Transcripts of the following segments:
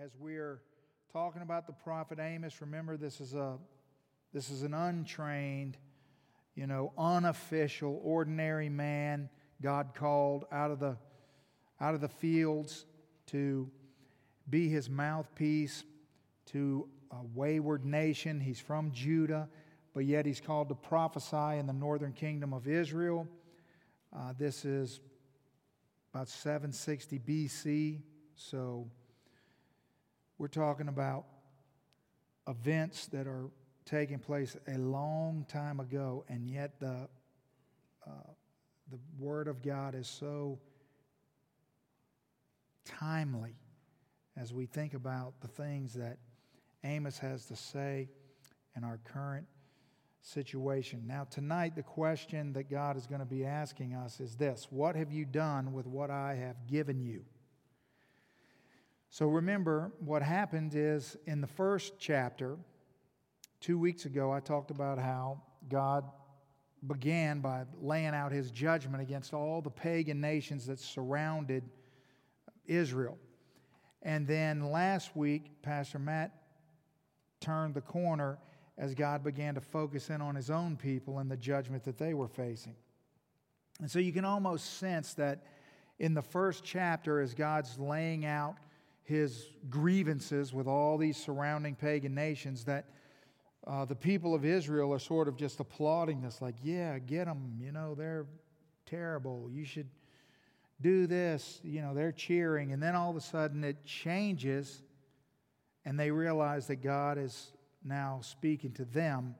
as we're talking about the prophet Amos, remember this is a this is an untrained, you know, unofficial, ordinary man God called out of the out of the fields to be his mouthpiece to a wayward nation. He's from Judah, but yet he's called to prophesy in the northern kingdom of Israel. Uh, this is about 760 BC, so we're talking about events that are taking place a long time ago, and yet the, uh, the Word of God is so timely as we think about the things that Amos has to say in our current situation. Now, tonight, the question that God is going to be asking us is this What have you done with what I have given you? So, remember, what happened is in the first chapter, two weeks ago, I talked about how God began by laying out his judgment against all the pagan nations that surrounded Israel. And then last week, Pastor Matt turned the corner as God began to focus in on his own people and the judgment that they were facing. And so you can almost sense that in the first chapter, as God's laying out his grievances with all these surrounding pagan nations, that uh, the people of Israel are sort of just applauding this, like, yeah, get them, you know, they're terrible. You should do this. You know, they're cheering. And then all of a sudden it changes, and they realize that God is now speaking to them.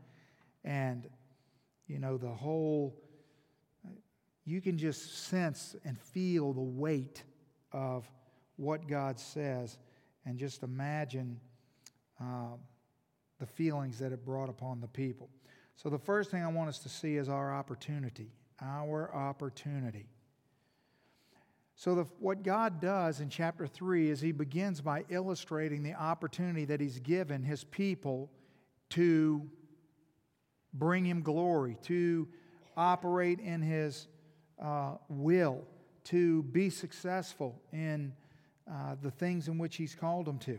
And, you know, the whole, you can just sense and feel the weight of what God says and just imagine uh, the feelings that it brought upon the people. So, the first thing I want us to see is our opportunity. Our opportunity. So, the, what God does in chapter 3 is He begins by illustrating the opportunity that He's given His people to bring Him glory, to operate in His uh, will, to be successful in uh, the things in which He's called them to.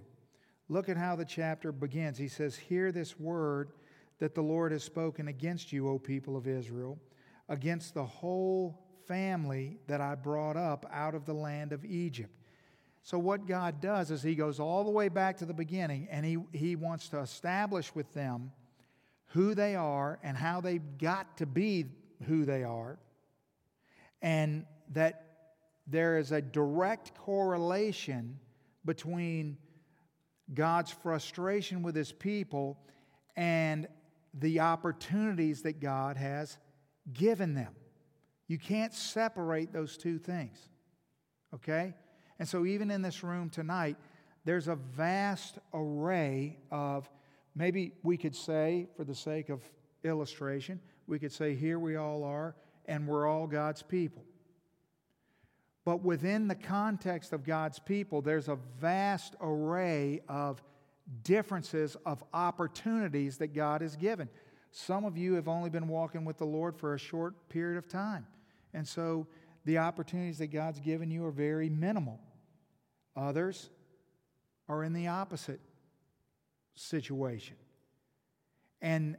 Look at how the chapter begins. He says, Hear this word that the Lord has spoken against you, O people of Israel, against the whole family that I brought up out of the land of Egypt. So, what God does is He goes all the way back to the beginning and He, he wants to establish with them who they are and how they got to be who they are, and that there is a direct correlation between God's frustration with His people and the opportunities that God has given them. You can't separate those two things. Okay? And so, even in this room tonight, there's a vast array of, maybe we could say, for the sake of illustration, we could say, here we all are, and we're all God's people. But within the context of God's people, there's a vast array of differences of opportunities that God has given. Some of you have only been walking with the Lord for a short period of time. And so the opportunities that God's given you are very minimal. Others are in the opposite situation. And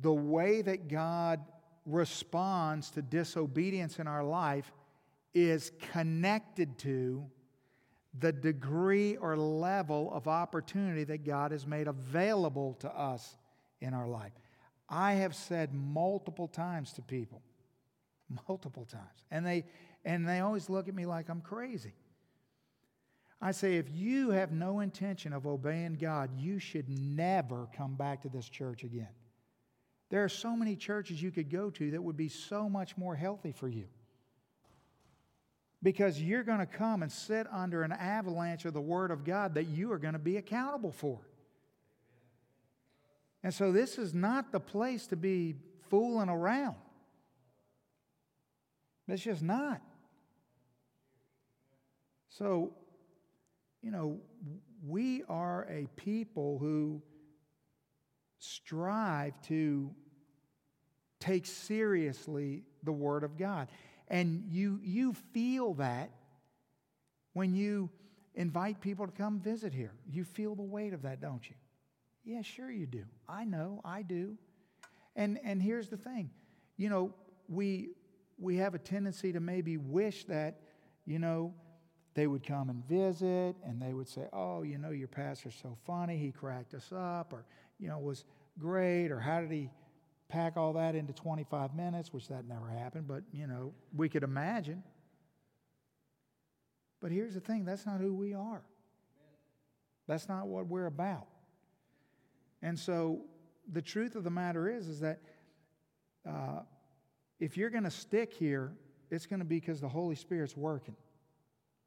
the way that God responds to disobedience in our life is connected to the degree or level of opportunity that God has made available to us in our life. I have said multiple times to people, multiple times. And they, and they always look at me like I'm crazy. I say, if you have no intention of obeying God, you should never come back to this church again. There are so many churches you could go to that would be so much more healthy for you. Because you're going to come and sit under an avalanche of the Word of God that you are going to be accountable for. And so, this is not the place to be fooling around. It's just not. So, you know, we are a people who strive to take seriously the Word of God. And you, you feel that when you invite people to come visit here. You feel the weight of that, don't you? Yeah, sure you do. I know, I do. And and here's the thing. You know, we we have a tendency to maybe wish that, you know, they would come and visit and they would say, "Oh, you know, your pastor's so funny. He cracked us up or, you know, was great or how did he pack all that into 25 minutes, which that never happened, but, you know, we could imagine. But here's the thing that's not who we are. That's not what we're about. And so the truth of the matter is, is that uh, if you're going to stick here, it's going to be because the Holy Spirit's working.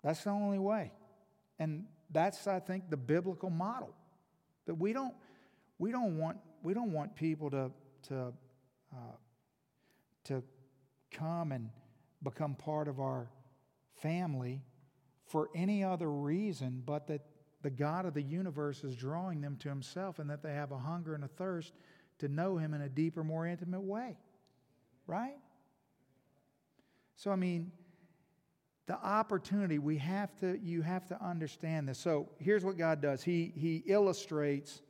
That's the only way. And that's, I think, the biblical model. That we don't, we don't want, we don't want people to, to, uh, to come and become part of our family for any other reason but that the God of the universe is drawing them to Himself and that they have a hunger and a thirst to know Him in a deeper, more intimate way. Right? So, I mean, the opportunity, we have to, you have to understand this. So, here's what God does He, he illustrates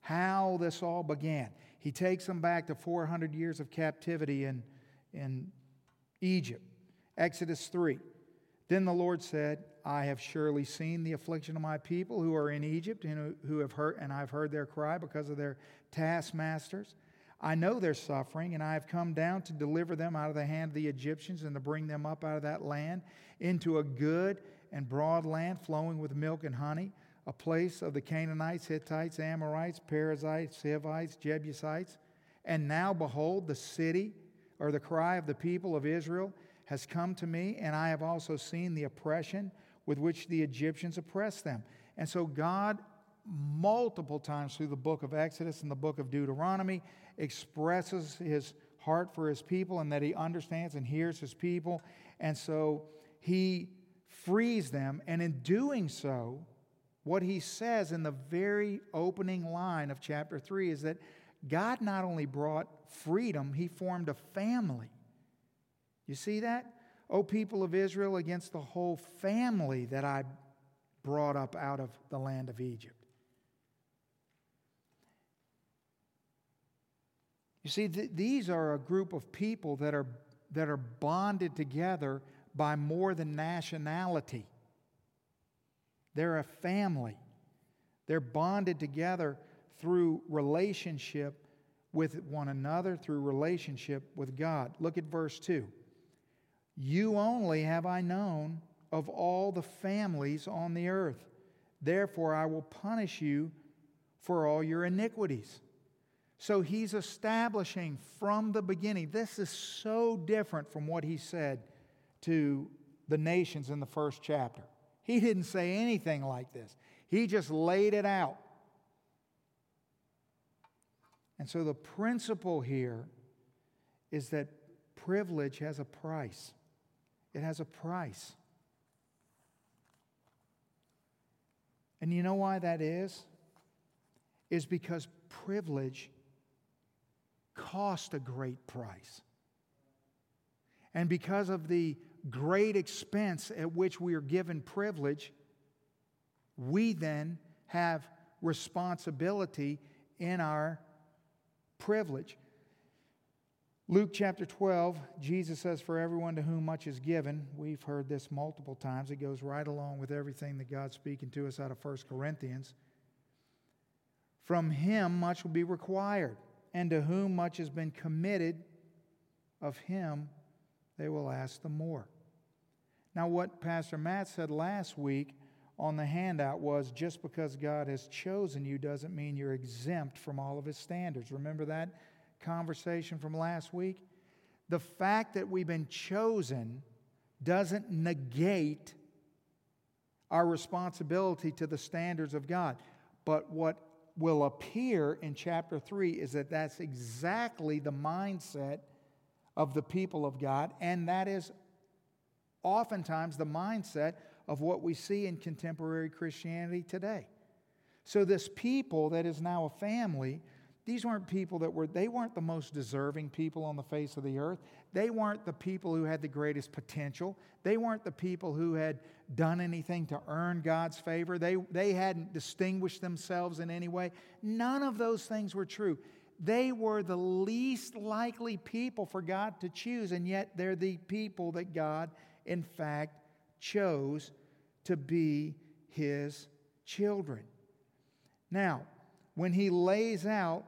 how this all began. He takes them back to 400 years of captivity in, in Egypt. Exodus 3. Then the Lord said, I have surely seen the affliction of my people who are in Egypt and who have heard, and I've heard their cry because of their taskmasters. I know their suffering, and I have come down to deliver them out of the hand of the Egyptians and to bring them up out of that land into a good and broad land flowing with milk and honey, a place of the Canaanites, Hittites, Amorites, Perizzites, Hivites, Jebusites. And now, behold, the city or the cry of the people of Israel has come to me, and I have also seen the oppression with which the Egyptians oppressed them. And so, God, multiple times through the book of Exodus and the book of Deuteronomy, expresses his heart for his people and that he understands and hears his people. And so, he frees them. And in doing so, what he says in the very opening line of chapter 3 is that God not only brought freedom, he formed a family. You see that? O people of Israel, against the whole family that I brought up out of the land of Egypt. You see, th- these are a group of people that are, that are bonded together by more than nationality. They're a family. They're bonded together through relationship with one another, through relationship with God. Look at verse 2. You only have I known of all the families on the earth. Therefore, I will punish you for all your iniquities. So he's establishing from the beginning. This is so different from what he said to the nations in the first chapter. He didn't say anything like this, he just laid it out. And so the principle here is that privilege has a price. It has a price. And you know why that is? Is because privilege cost a great price. And because of the great expense at which we are given privilege, we then have responsibility in our privilege. Luke chapter 12, Jesus says, For everyone to whom much is given, we've heard this multiple times. It goes right along with everything that God's speaking to us out of 1 Corinthians. From him much will be required, and to whom much has been committed, of him they will ask the more. Now, what Pastor Matt said last week on the handout was just because God has chosen you doesn't mean you're exempt from all of his standards. Remember that conversation from last week? The fact that we've been chosen doesn't negate our responsibility to the standards of God. But what will appear in chapter 3 is that that's exactly the mindset of the people of God, and that is oftentimes the mindset of what we see in contemporary Christianity today. So, this people that is now a family these weren't people that were, they weren't the most deserving people on the face of the earth. They weren't the people who had the greatest potential. They weren't the people who had done anything to earn God's favor. They, they hadn't distinguished themselves in any way. None of those things were true. They were the least likely people for God to choose, and yet they're the people that God, in fact, chose to be his children. Now, when he lays out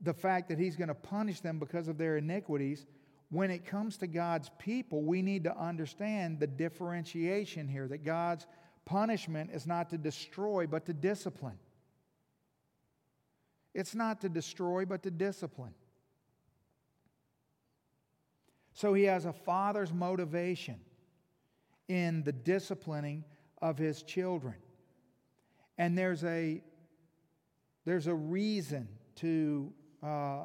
the fact that he's going to punish them because of their iniquities, when it comes to God's people, we need to understand the differentiation here that God's punishment is not to destroy, but to discipline. It's not to destroy, but to discipline. So he has a father's motivation in the disciplining of his children. And there's a, there's a reason to uh,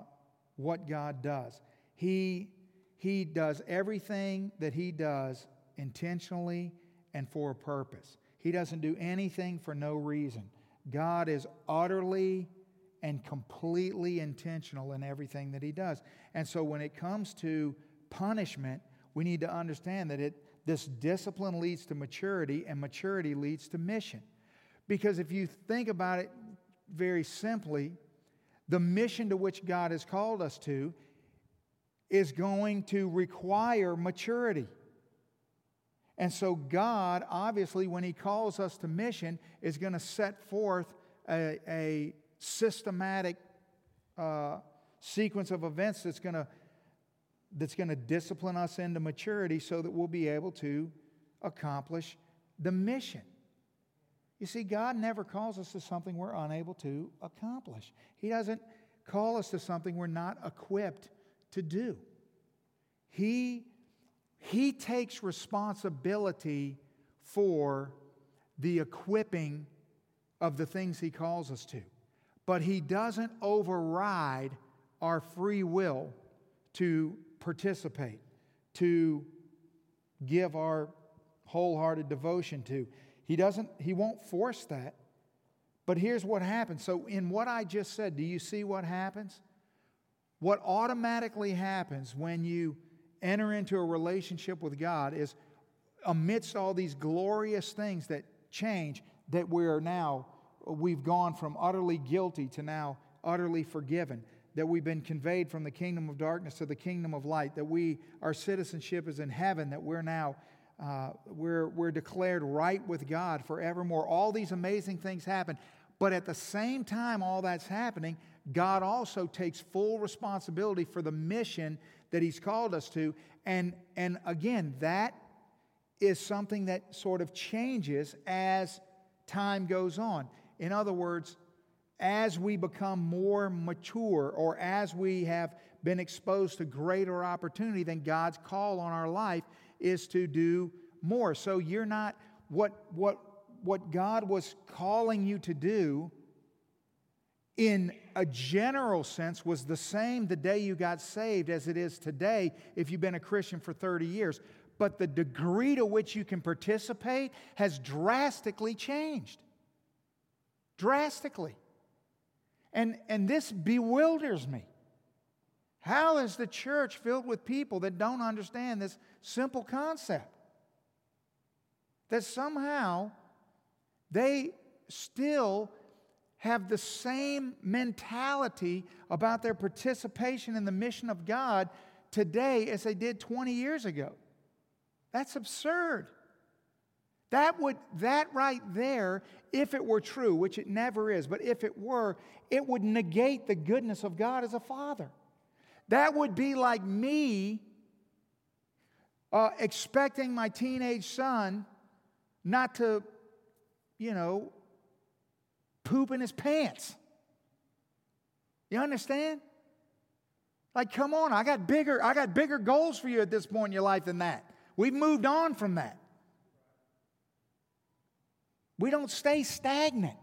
what God does. He, he does everything that He does intentionally and for a purpose. He doesn't do anything for no reason. God is utterly and completely intentional in everything that He does. And so when it comes to punishment, we need to understand that it, this discipline leads to maturity, and maturity leads to mission. Because if you think about it very simply, the mission to which God has called us to is going to require maturity. And so, God, obviously, when He calls us to mission, is going to set forth a, a systematic uh, sequence of events that's going to that's going to discipline us into maturity so that we'll be able to accomplish the mission. You see, God never calls us to something we're unable to accomplish. He doesn't call us to something we're not equipped to do. He, he takes responsibility for the equipping of the things He calls us to, but He doesn't override our free will to participate, to give our wholehearted devotion to. He doesn't, he won't force that. But here's what happens. So, in what I just said, do you see what happens? What automatically happens when you enter into a relationship with God is amidst all these glorious things that change, that we are now, we've gone from utterly guilty to now utterly forgiven, that we've been conveyed from the kingdom of darkness to the kingdom of light, that we, our citizenship is in heaven, that we're now uh, we're, we're declared right with God forevermore. All these amazing things happen. But at the same time, all that's happening, God also takes full responsibility for the mission that He's called us to. And, and again, that is something that sort of changes as time goes on. In other words, as we become more mature or as we have been exposed to greater opportunity, then God's call on our life is to do more. So you're not, what, what, what God was calling you to do in a general sense was the same the day you got saved as it is today if you've been a Christian for 30 years. But the degree to which you can participate has drastically changed. Drastically. And, and this bewilders me. How is the church filled with people that don't understand this simple concept? That somehow they still have the same mentality about their participation in the mission of God today as they did 20 years ago. That's absurd. That would that right there, if it were true, which it never is, but if it were, it would negate the goodness of God as a father. That would be like me uh, expecting my teenage son not to, you know, poop in his pants. You understand? Like, come on, I got bigger, I got bigger goals for you at this point in your life than that. We've moved on from that. We don't stay stagnant.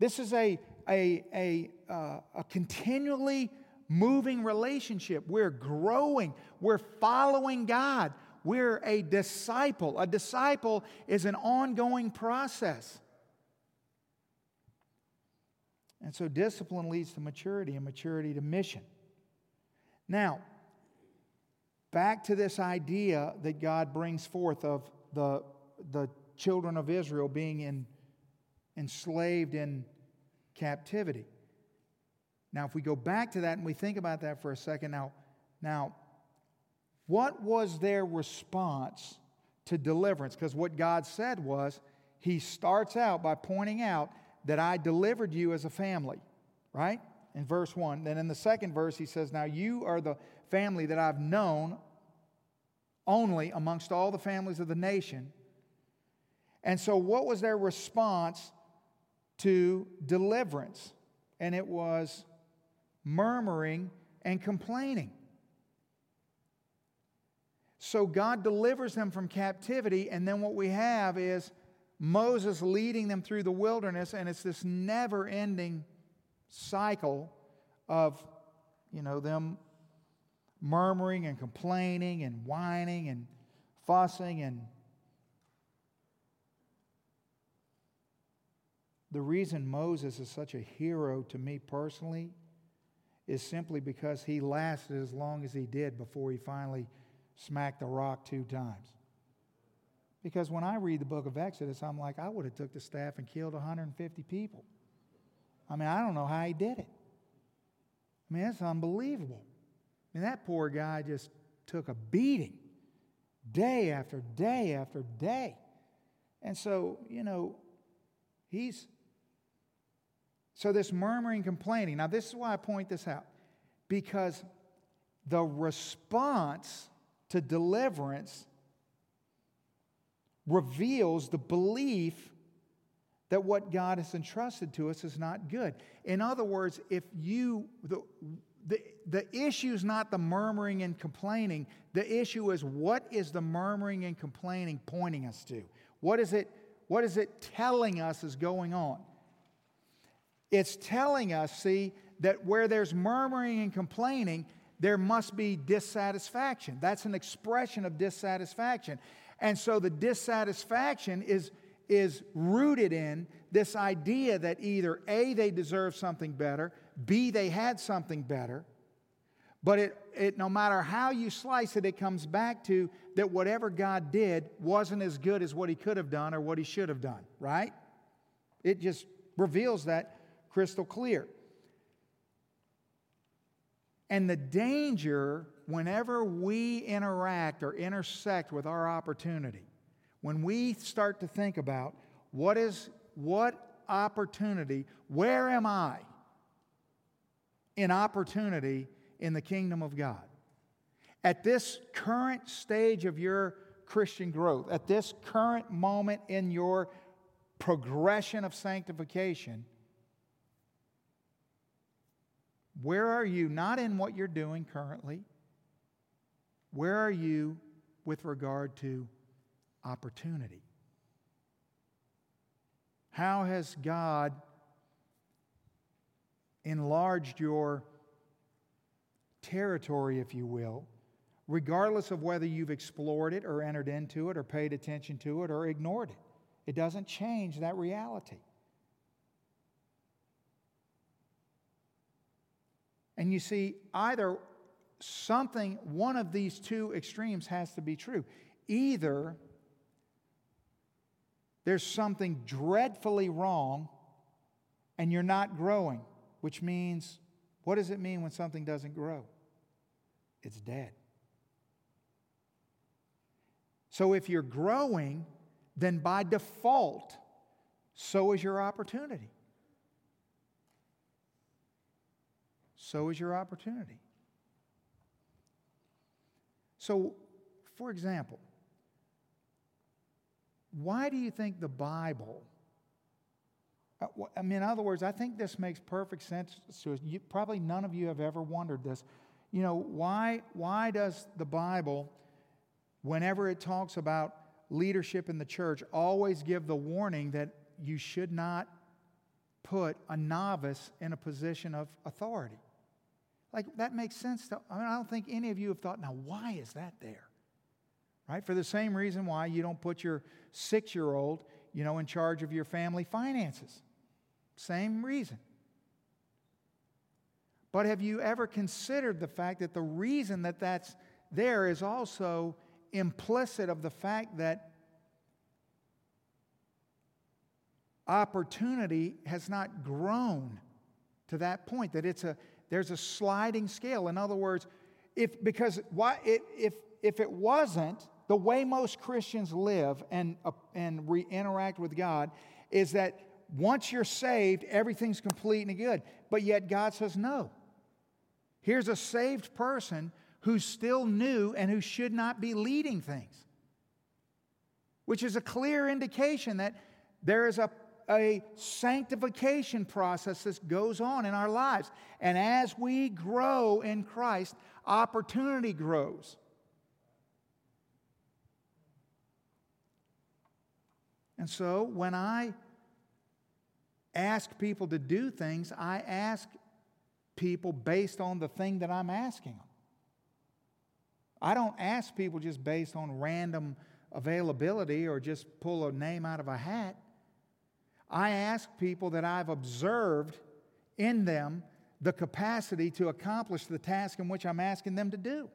This is a, a, a, uh, a continually moving relationship. We're growing, we're following God, we're a disciple. A disciple is an ongoing process. And so discipline leads to maturity and maturity to mission. Now, back to this idea that God brings forth of the, the children of Israel being in, enslaved in captivity. Now, if we go back to that and we think about that for a second, now, now what was their response to deliverance? Because what God said was, He starts out by pointing out that I delivered you as a family, right? In verse 1. Then in the second verse, He says, Now you are the family that I've known only amongst all the families of the nation. And so, what was their response to deliverance? And it was murmuring and complaining. So, God delivers them from captivity, and then what we have is Moses leading them through the wilderness, and it's this never ending cycle of, you know, them murmuring and complaining and whining and fussing and the reason Moses is such a hero to me personally is simply because he lasted as long as he did before he finally smacked the rock two times. Because when I read the book of Exodus, I'm like, I would have took the staff and killed 150 people. I mean, I don't know how he did it. I mean, that's unbelievable. I mean, that poor guy just took a beating day after day after day. And so, you know, he's. So, this murmuring, complaining. Now, this is why I point this out. Because the response to deliverance reveals the belief that what God has entrusted to us is not good. In other words, if you, the, the, the issue is not the murmuring and complaining. The issue is what is the murmuring and complaining pointing us to? What is it, what is it telling us is going on? It's telling us, see, that where there's murmuring and complaining, there must be dissatisfaction. That's an expression of dissatisfaction. And so the dissatisfaction is, is rooted in this idea that either A, they deserve something better, B, they had something better. But it, it, no matter how you slice it, it comes back to that whatever God did wasn't as good as what he could have done or what he should have done, right? It just reveals that crystal clear. And the danger whenever we interact or intersect with our opportunity, when we start to think about what is what opportunity, where am I in opportunity in the kingdom of God? At this current stage of your Christian growth, at this current moment in your progression of sanctification, where are you? Not in what you're doing currently. Where are you with regard to opportunity? How has God enlarged your territory, if you will, regardless of whether you've explored it or entered into it or paid attention to it or ignored it? It doesn't change that reality. And you see, either something, one of these two extremes has to be true. Either there's something dreadfully wrong and you're not growing, which means, what does it mean when something doesn't grow? It's dead. So if you're growing, then by default, so is your opportunity. So is your opportunity. So, for example, why do you think the Bible? Uh, I mean, in other words, I think this makes perfect sense to us. You, probably none of you have ever wondered this. You know, why, why does the Bible, whenever it talks about leadership in the church, always give the warning that you should not put a novice in a position of authority? Like, that makes sense. To, I, mean, I don't think any of you have thought, now, why is that there? Right? For the same reason why you don't put your six year old, you know, in charge of your family finances. Same reason. But have you ever considered the fact that the reason that that's there is also implicit of the fact that opportunity has not grown to that point that it's a there's a sliding scale. In other words if because why if if it wasn't the way most christians live and uh, and re- interact with god is that once you're saved everything's complete and good. But yet god says no. Here's a saved person who's still new and who should not be leading things which is a clear indication that there is a a sanctification process that goes on in our lives. And as we grow in Christ, opportunity grows. And so when I ask people to do things, I ask people based on the thing that I'm asking them. I don't ask people just based on random availability or just pull a name out of a hat. I ask people that I've observed in them the capacity to accomplish the task in which I'm asking them to do.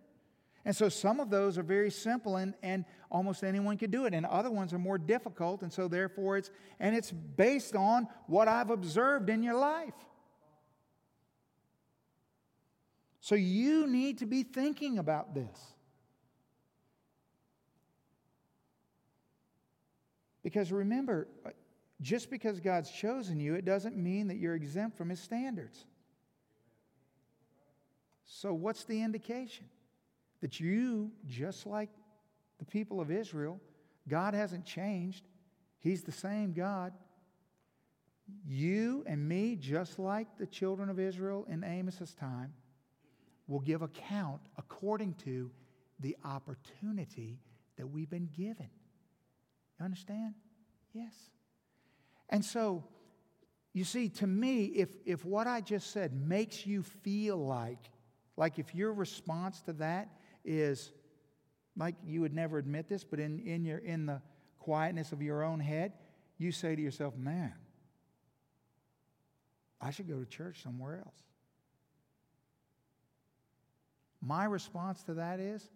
And so some of those are very simple and, and almost anyone could do it. And other ones are more difficult. And so therefore it's, and it's based on what I've observed in your life. So you need to be thinking about this. Because remember, just because God's chosen you, it doesn't mean that you're exempt from His standards. So, what's the indication? That you, just like the people of Israel, God hasn't changed. He's the same God. You and me, just like the children of Israel in Amos's time, will give account according to the opportunity that we've been given. You understand? Yes. And so, you see, to me, if, if what I just said makes you feel like, like if your response to that is, like you would never admit this, but in, in, your, in the quietness of your own head, you say to yourself, man, I should go to church somewhere else. My response to that is,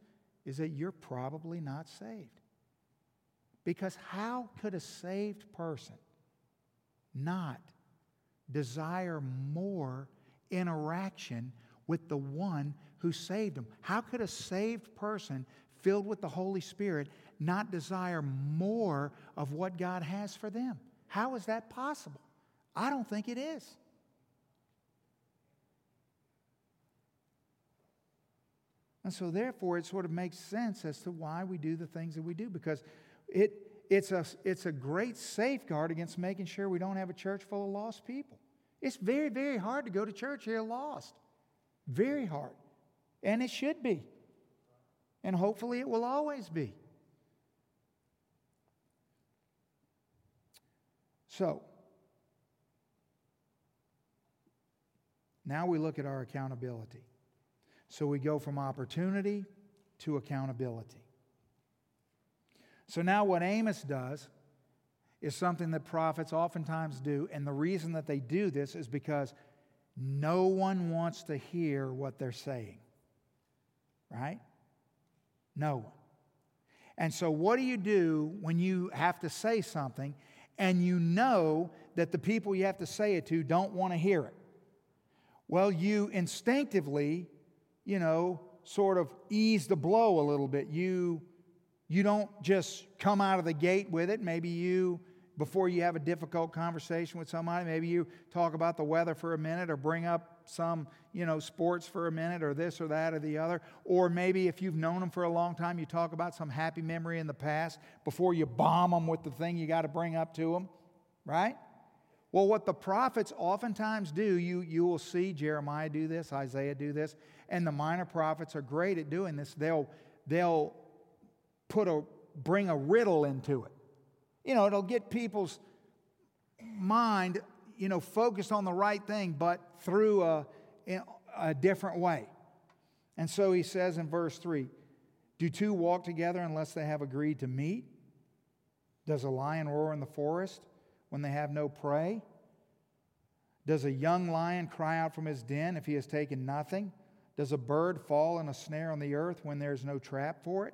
is that you're probably not saved. Because how could a saved person not desire more interaction with the one who saved them? How could a saved person filled with the Holy Spirit not desire more of what God has for them? How is that possible? I don't think it is. And so, therefore, it sort of makes sense as to why we do the things that we do because it, it's a, it's a great safeguard against making sure we don't have a church full of lost people. It's very, very hard to go to church here lost. Very hard. And it should be. And hopefully it will always be. So, now we look at our accountability. So we go from opportunity to accountability. So now, what Amos does is something that prophets oftentimes do, and the reason that they do this is because no one wants to hear what they're saying. Right? No one. And so, what do you do when you have to say something and you know that the people you have to say it to don't want to hear it? Well, you instinctively, you know, sort of ease the blow a little bit. You you don't just come out of the gate with it. Maybe you, before you have a difficult conversation with somebody, maybe you talk about the weather for a minute or bring up some, you know, sports for a minute or this or that or the other. Or maybe if you've known them for a long time, you talk about some happy memory in the past before you bomb them with the thing you got to bring up to them, right? Well, what the prophets oftentimes do, you, you will see Jeremiah do this, Isaiah do this, and the minor prophets are great at doing this. They'll, they'll put a bring a riddle into it. You know, it'll get people's mind, you know, focused on the right thing, but through a, a different way. And so he says in verse 3 Do two walk together unless they have agreed to meet? Does a lion roar in the forest when they have no prey? Does a young lion cry out from his den if he has taken nothing? Does a bird fall in a snare on the earth when there is no trap for it?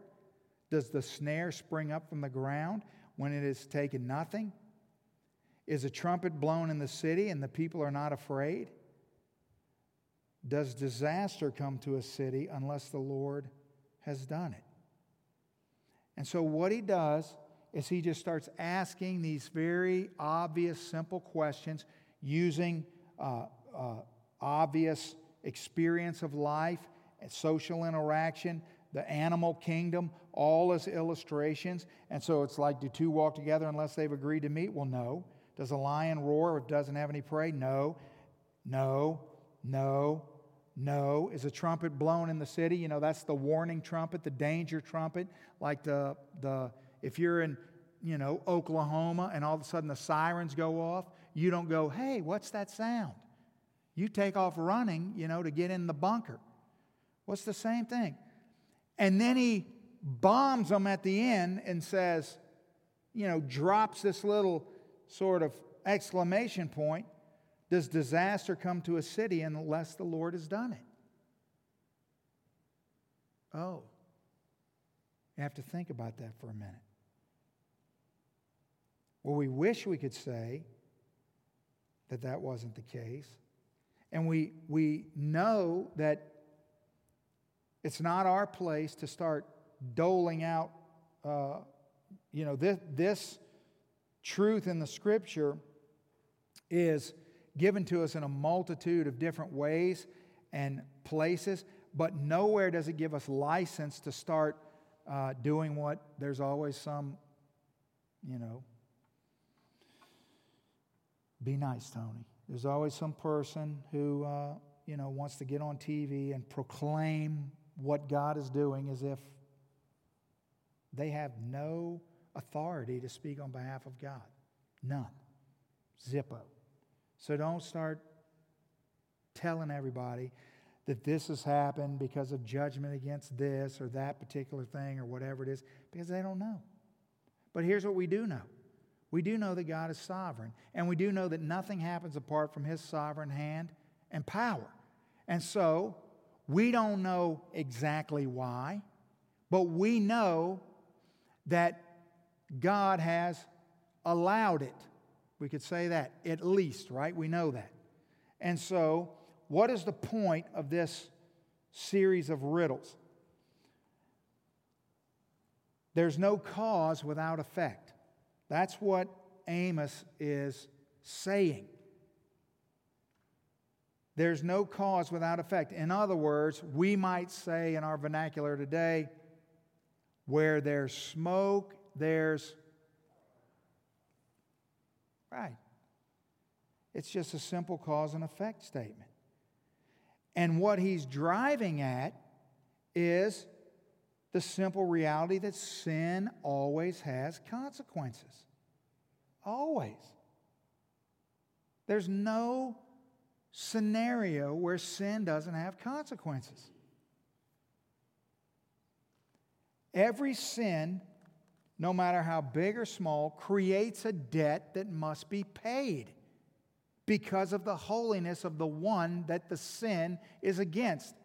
Does the snare spring up from the ground when it has taken nothing? Is a trumpet blown in the city and the people are not afraid? Does disaster come to a city unless the Lord has done it? And so, what he does is he just starts asking these very obvious, simple questions using uh, uh, obvious experience of life, and social interaction, the animal kingdom, all as illustrations. And so it's like, do two walk together unless they've agreed to meet? Well, no. Does a lion roar if it doesn't have any prey? No. No. No. No. Is a trumpet blown in the city? You know, that's the warning trumpet, the danger trumpet. Like the, the if you're in, you know, Oklahoma and all of a sudden the sirens go off, you don't go, hey, what's that sound? You take off running, you know, to get in the bunker. What's the same thing? And then he bombs them at the end and says, you know, drops this little sort of exclamation point Does disaster come to a city unless the Lord has done it? Oh, you have to think about that for a minute. Well, we wish we could say that that wasn't the case. And we, we know that it's not our place to start doling out, uh, you know, this, this truth in the scripture is given to us in a multitude of different ways and places, but nowhere does it give us license to start uh, doing what there's always some, you know, be nice, Tony. There's always some person who, uh, you know, wants to get on TV and proclaim what God is doing as if they have no authority to speak on behalf of God. None. Zippo. So don't start telling everybody that this has happened because of judgment against this or that particular thing or whatever it is, because they don't know. But here's what we do know we do know that God is sovereign, and we do know that nothing happens apart from His sovereign hand and power. And so, we don't know exactly why, but we know that God has allowed it. We could say that, at least, right? We know that. And so, what is the point of this series of riddles? There's no cause without effect. That's what Amos is saying. There's no cause without effect. In other words, we might say in our vernacular today, where there's smoke, there's. Right. It's just a simple cause and effect statement. And what he's driving at is the simple reality that sin always has consequences. Always. There's no scenario where sin doesn't have consequences. Every sin, no matter how big or small, creates a debt that must be paid because of the holiness of the one that the sin is against.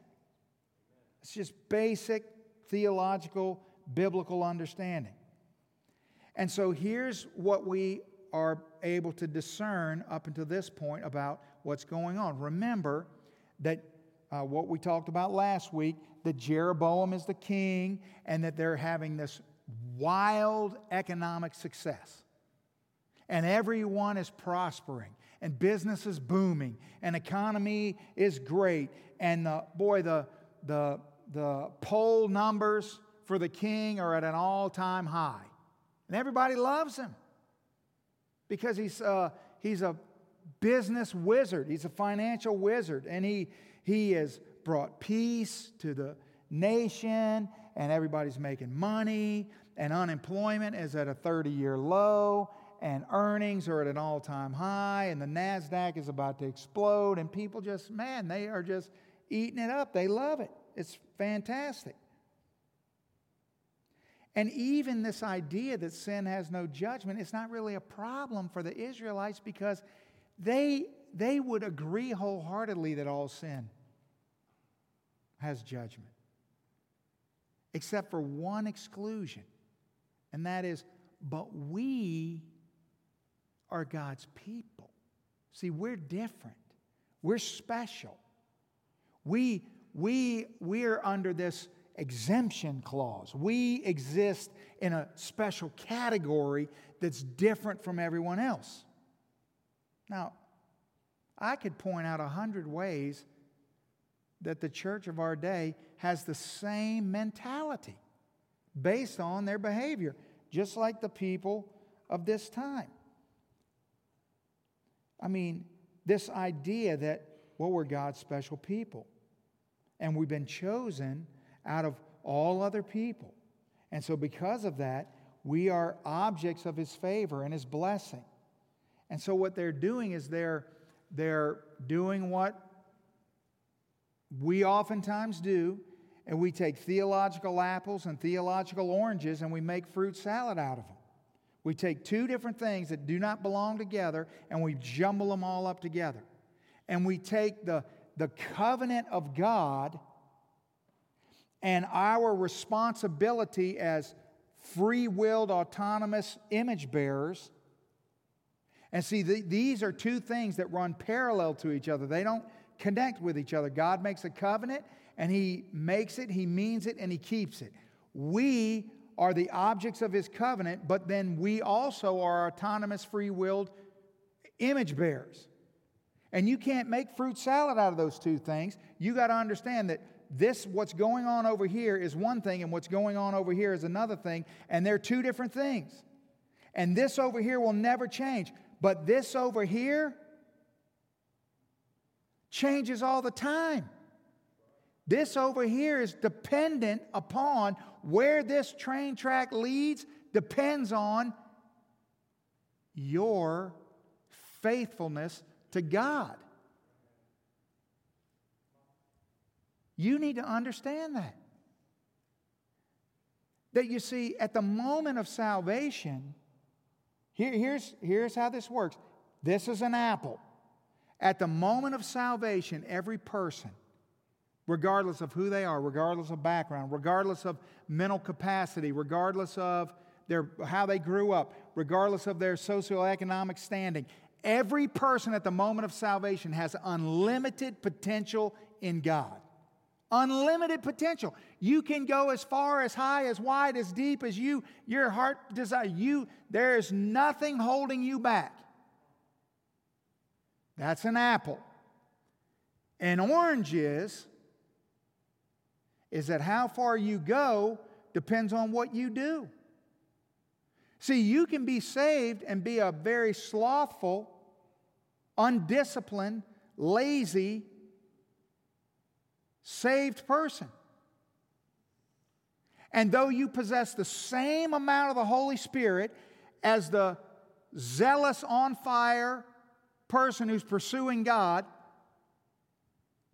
It's just basic theological, biblical understanding. And so here's what we are able to discern up until this point about what's going on. Remember that uh, what we talked about last week that Jeroboam is the king and that they're having this wild economic success. And everyone is prospering, and business is booming, and economy is great. And the, boy, the, the the poll numbers for the king are at an all time high. And everybody loves him because he's, uh, he's a business wizard, he's a financial wizard, and he, he has brought peace to the nation, and everybody's making money, and unemployment is at a 30 year low, and earnings are at an all time high, and the NASDAQ is about to explode, and people just, man, they are just eating it up. They love it. It's fantastic. And even this idea that sin has no judgment is not really a problem for the Israelites because they, they would agree wholeheartedly that all sin has judgment, except for one exclusion, and that is, but we are God's people. See, we're different, we're special. We, we, we're under this exemption clause. We exist in a special category that's different from everyone else. Now, I could point out a hundred ways that the church of our day has the same mentality based on their behavior, just like the people of this time. I mean, this idea that, well, we're God's special people and we've been chosen out of all other people. And so, because of that, we are objects of His favor and His blessing. And so, what they're doing is they're, they're doing what we oftentimes do, and we take theological apples and theological oranges and we make fruit salad out of them. We take two different things that do not belong together and we jumble them all up together. And we take the, the covenant of God and our responsibility as free willed, autonomous image bearers. And see, the, these are two things that run parallel to each other. They don't connect with each other. God makes a covenant, and He makes it, He means it, and He keeps it. We are the objects of His covenant, but then we also are autonomous, free willed image bearers. And you can't make fruit salad out of those two things. You got to understand that this, what's going on over here, is one thing, and what's going on over here is another thing, and they're two different things. And this over here will never change. But this over here changes all the time. This over here is dependent upon where this train track leads, depends on your faithfulness to God. You need to understand that. That you see, at the moment of salvation, here, here's, here's how this works this is an apple. At the moment of salvation, every person, regardless of who they are, regardless of background, regardless of mental capacity, regardless of their, how they grew up, regardless of their socioeconomic standing, every person at the moment of salvation has unlimited potential in God. Unlimited potential. You can go as far, as high, as wide, as deep as you, your heart desire. You, there is nothing holding you back. That's an apple. An orange is, is that how far you go depends on what you do. See, you can be saved and be a very slothful, undisciplined, lazy, saved person. And though you possess the same amount of the Holy Spirit as the zealous, on fire person who's pursuing God,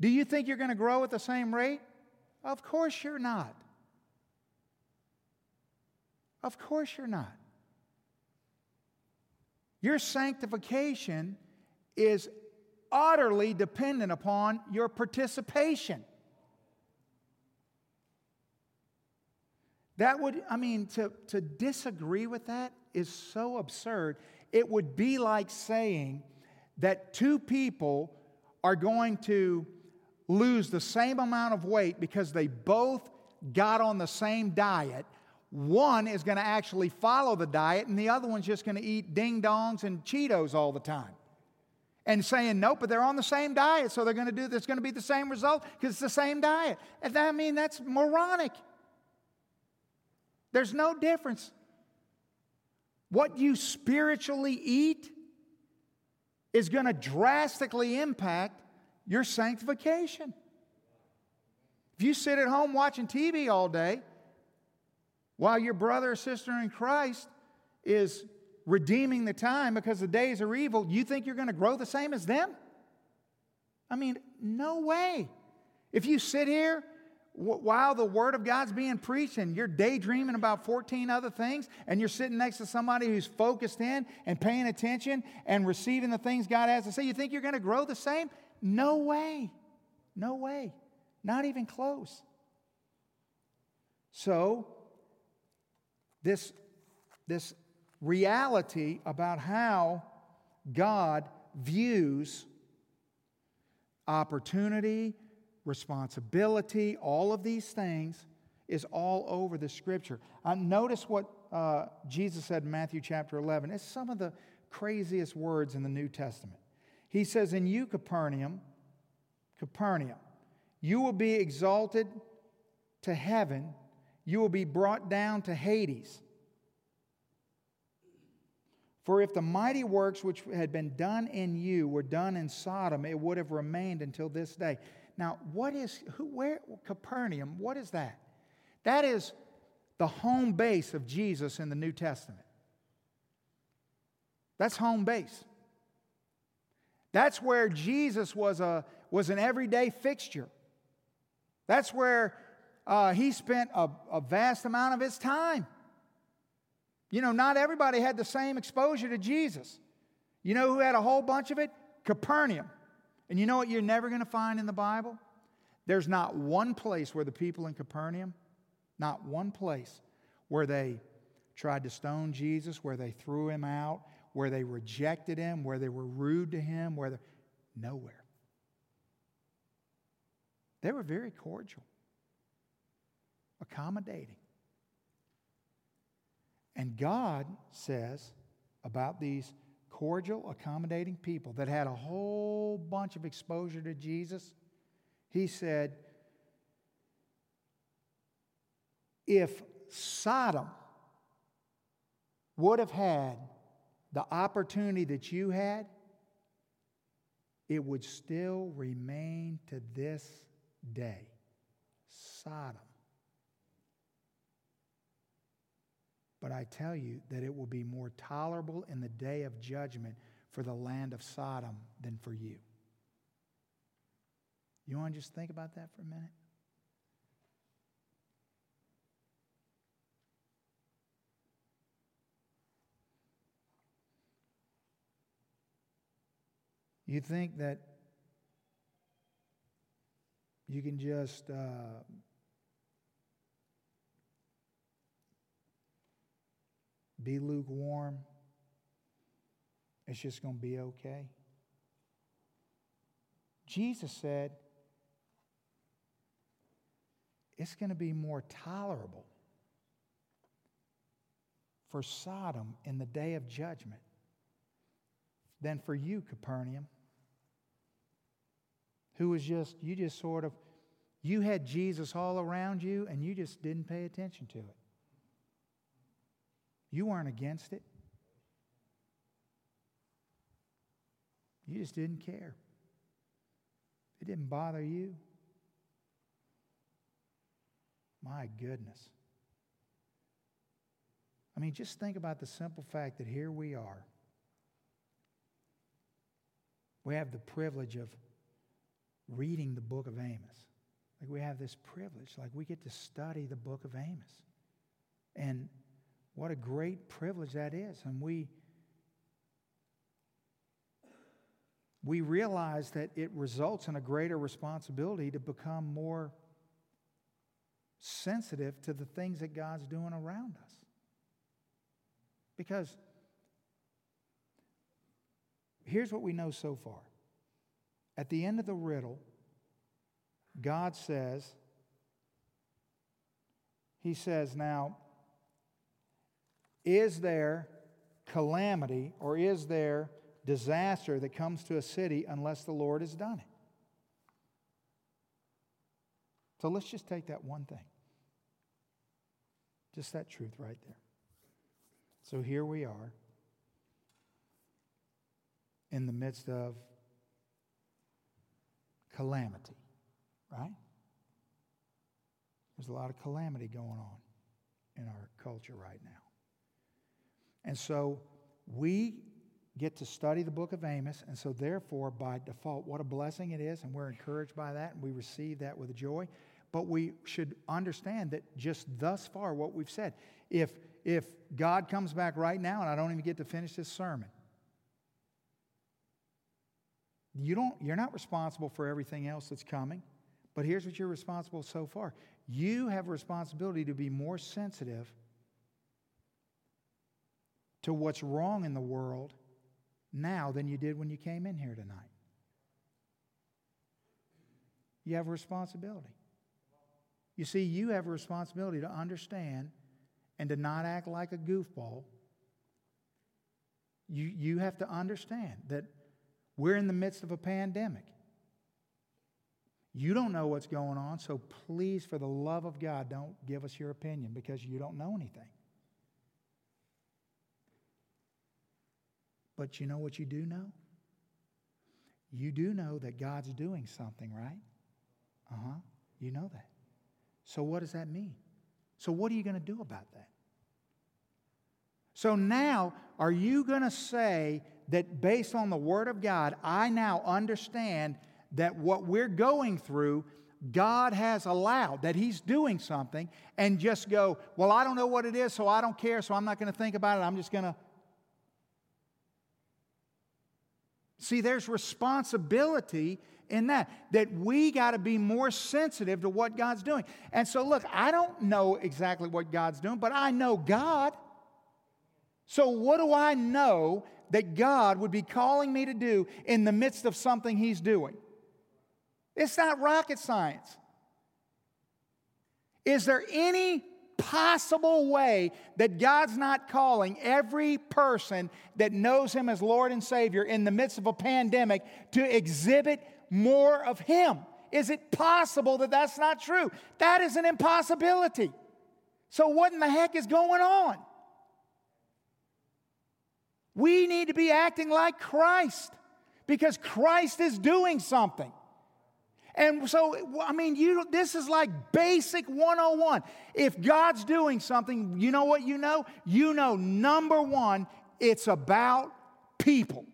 do you think you're going to grow at the same rate? Of course you're not. Of course you're not. Your sanctification is utterly dependent upon your participation. That would, I mean, to, to disagree with that is so absurd. It would be like saying that two people are going to lose the same amount of weight because they both got on the same diet. One is going to actually follow the diet, and the other one's just going to eat ding dongs and Cheetos all the time. And saying, nope, but they're on the same diet, so they're going to do, there's going to be the same result because it's the same diet. And I mean, that's moronic. There's no difference. What you spiritually eat is going to drastically impact your sanctification. If you sit at home watching TV all day while your brother or sister in Christ is redeeming the time because the days are evil, you think you're going to grow the same as them? I mean, no way. If you sit here while the word of God's being preached and you're daydreaming about 14 other things and you're sitting next to somebody who's focused in and paying attention and receiving the things God has to say, you think you're going to grow the same? No way. No way. Not even close. So, this, this reality about how God views opportunity, responsibility, all of these things is all over the scripture. Uh, notice what uh, Jesus said in Matthew chapter 11. It's some of the craziest words in the New Testament. He says, In you, Capernaum, Capernaum, you will be exalted to heaven, you will be brought down to Hades. For if the mighty works which had been done in you were done in Sodom, it would have remained until this day. Now, what is who where Capernaum? What is that? That is the home base of Jesus in the New Testament. That's home base. That's where Jesus was, a, was an everyday fixture. That's where uh, he spent a, a vast amount of his time. You know, not everybody had the same exposure to Jesus. You know who had a whole bunch of it? Capernaum. And you know what you're never going to find in the Bible? There's not one place where the people in Capernaum, not one place where they tried to stone Jesus, where they threw him out, where they rejected him, where they were rude to him, where they nowhere. They were very cordial, accommodating. And God says about these cordial, accommodating people that had a whole bunch of exposure to Jesus, He said, if Sodom would have had the opportunity that you had, it would still remain to this day. Sodom. But I tell you that it will be more tolerable in the day of judgment for the land of Sodom than for you. You want to just think about that for a minute? You think that you can just uh, be lukewarm, it's just going to be okay. Jesus said it's going to be more tolerable for Sodom in the day of judgment than for you, Capernaum, who was just, you just sort of, you had Jesus all around you and you just didn't pay attention to it. You weren't against it. You just didn't care. It didn't bother you. My goodness. I mean, just think about the simple fact that here we are. We have the privilege of reading the book of Amos. Like we have this privilege, like we get to study the book of Amos. And what a great privilege that is. And we, we realize that it results in a greater responsibility to become more sensitive to the things that God's doing around us. Because here's what we know so far. At the end of the riddle, God says, He says, now, is there calamity or is there disaster that comes to a city unless the Lord has done it? So let's just take that one thing. Just that truth right there. So here we are in the midst of calamity, right? There's a lot of calamity going on in our culture right now. And so we get to study the book of Amos. And so, therefore, by default, what a blessing it is. And we're encouraged by that and we receive that with joy. But we should understand that just thus far, what we've said, if, if God comes back right now and I don't even get to finish this sermon, you don't, you're not responsible for everything else that's coming, but here's what you're responsible so far. You have a responsibility to be more sensitive to what's wrong in the world now than you did when you came in here tonight. You have a responsibility. You see, you have a responsibility to understand and to not act like a goofball. You, you have to understand that we're in the midst of a pandemic. You don't know what's going on, so please, for the love of God, don't give us your opinion because you don't know anything. But you know what you do know? You do know that God's doing something, right? Uh huh. You know that. So, what does that mean? So, what are you going to do about that? So, now, are you going to say that based on the Word of God, I now understand that what we're going through, God has allowed, that He's doing something, and just go, Well, I don't know what it is, so I don't care, so I'm not going to think about it. I'm just going to. See, there's responsibility in that, that we got to be more sensitive to what God's doing. And so, look, I don't know exactly what God's doing, but I know God. So, what do I know that God would be calling me to do in the midst of something He's doing? It's not rocket science. Is there any possible way that God's not calling every person that knows Him as Lord and Savior in the midst of a pandemic to exhibit more of Him? Is it possible that that's not true? That is an impossibility. So, what in the heck is going on? We need to be acting like Christ because Christ is doing something. And so, I mean, you, this is like basic 101. If God's doing something, you know what you know? You know, number one, it's about people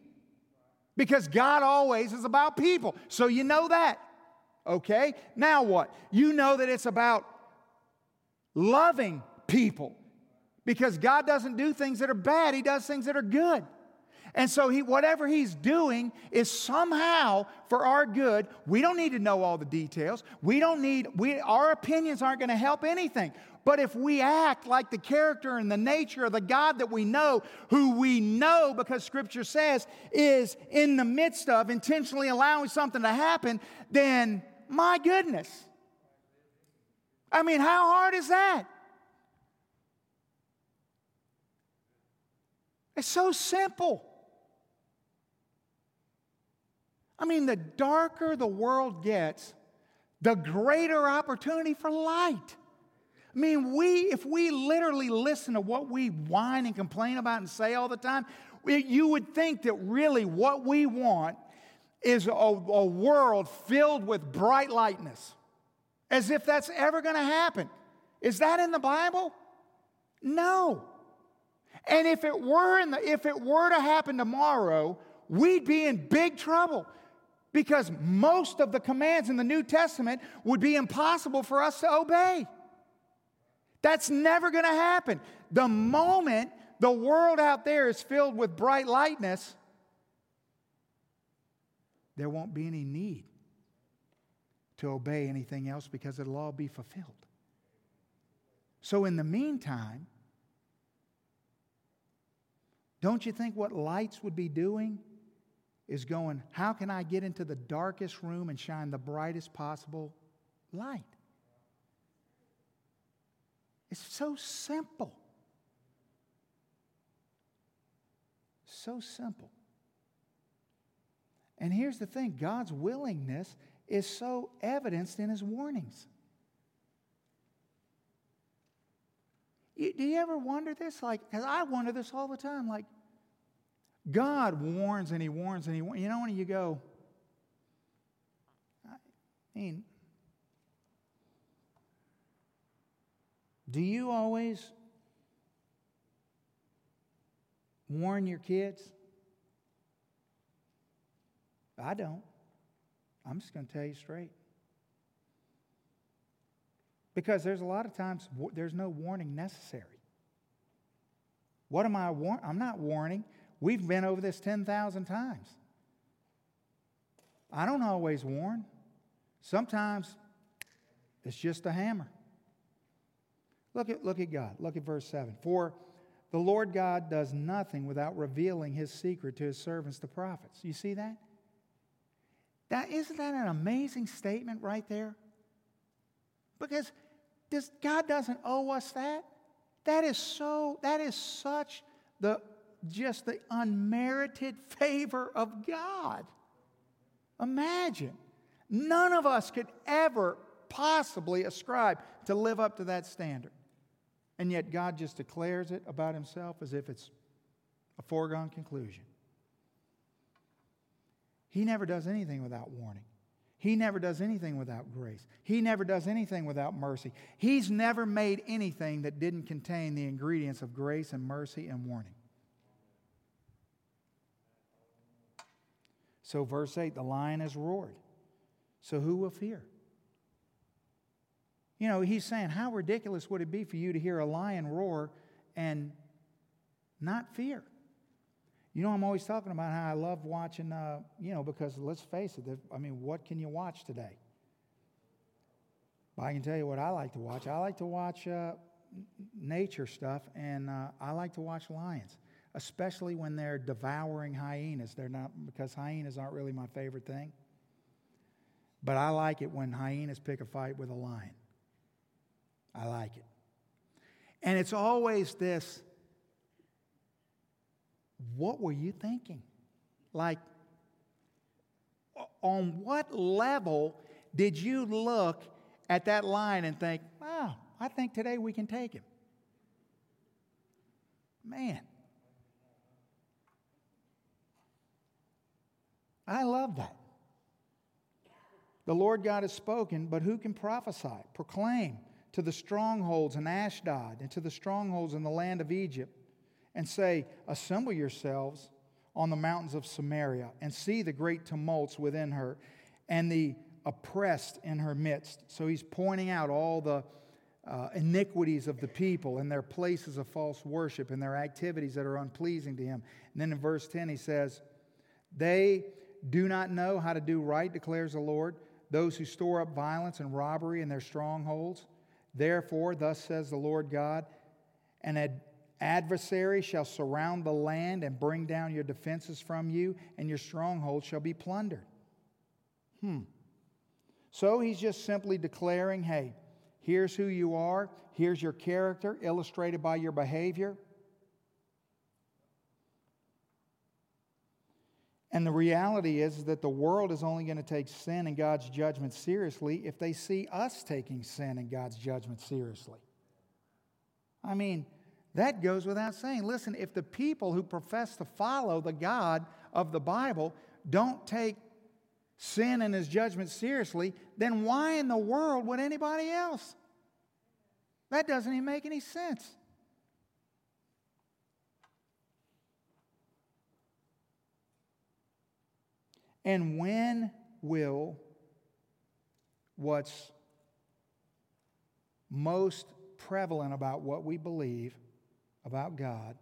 because God always is about people. So you know that. Okay? Now what? You know that it's about loving people because God doesn't do things that are bad, He does things that are good. And so he, whatever he's doing is somehow for our good. We don't need to know all the details. We don't need, we, our opinions aren't going to help anything. But if we act like the character and the nature of the God that we know, who we know because Scripture says is in the midst of intentionally allowing something to happen, then my goodness. I mean, how hard is that? It's so simple. I mean, the darker the world gets, the greater opportunity for light. I mean, we, if we literally listen to what we whine and complain about and say all the time, you would think that really what we want is a, a world filled with bright lightness, as if that's ever going to happen. Is that in the Bible? No. And if it were in the, if it were to happen tomorrow, we'd be in big trouble because most of the commands in the New Testament would be impossible for us to obey. That's never going to happen. The moment the world out there is filled with bright lightness, there won't be any need to obey anything else because it'll all be fulfilled. So, in the meantime, don't you think what lights would be doing is going, How can I get into the darkest room and shine the brightest possible light? It's so simple. So simple. And here's the thing God's willingness is so evidenced in his warnings. You, do you ever wonder this? Like, because I wonder this all the time. Like, God warns and he warns and he warns. You know, when you go, I mean, Do you always warn your kids? I don't. I'm just going to tell you straight. Because there's a lot of times there's no warning necessary. What am I warning? I'm not warning. We've been over this 10,000 times. I don't always warn. Sometimes it's just a hammer. Look at, look at God. Look at verse 7. For the Lord God does nothing without revealing his secret to his servants, the prophets. You see that? That isn't that an amazing statement right there? Because does, God doesn't owe us that. That is so, that is such the just the unmerited favor of God. Imagine. None of us could ever possibly ascribe to live up to that standard. And yet God just declares it about himself as if it's a foregone conclusion. He never does anything without warning. He never does anything without grace. He never does anything without mercy. He's never made anything that didn't contain the ingredients of grace and mercy and warning. So, verse 8 the lion has roared. So, who will fear? You know, he's saying, How ridiculous would it be for you to hear a lion roar and not fear? You know, I'm always talking about how I love watching, uh, you know, because let's face it, I mean, what can you watch today? Well, I can tell you what I like to watch. I like to watch uh, nature stuff, and uh, I like to watch lions, especially when they're devouring hyenas. They're not, because hyenas aren't really my favorite thing. But I like it when hyenas pick a fight with a lion. I like it. And it's always this what were you thinking? Like, on what level did you look at that line and think, wow, I think today we can take him? Man. I love that. The Lord God has spoken, but who can prophesy? Proclaim to the strongholds in Ashdod and to the strongholds in the land of Egypt and say, Assemble yourselves on the mountains of Samaria and see the great tumults within her and the oppressed in her midst. So he's pointing out all the uh, iniquities of the people and their places of false worship and their activities that are unpleasing to him. And then in verse 10, he says, They do not know how to do right, declares the Lord, those who store up violence and robbery in their strongholds. Therefore, thus says the Lord God, and ad- adversary shall surround the land and bring down your defenses from you, and your stronghold shall be plundered. Hmm. So he's just simply declaring hey, here's who you are, here's your character, illustrated by your behavior. And the reality is that the world is only going to take sin and God's judgment seriously if they see us taking sin and God's judgment seriously. I mean, that goes without saying. Listen, if the people who profess to follow the God of the Bible don't take sin and his judgment seriously, then why in the world would anybody else? That doesn't even make any sense. And when will what's most prevalent about what we believe about God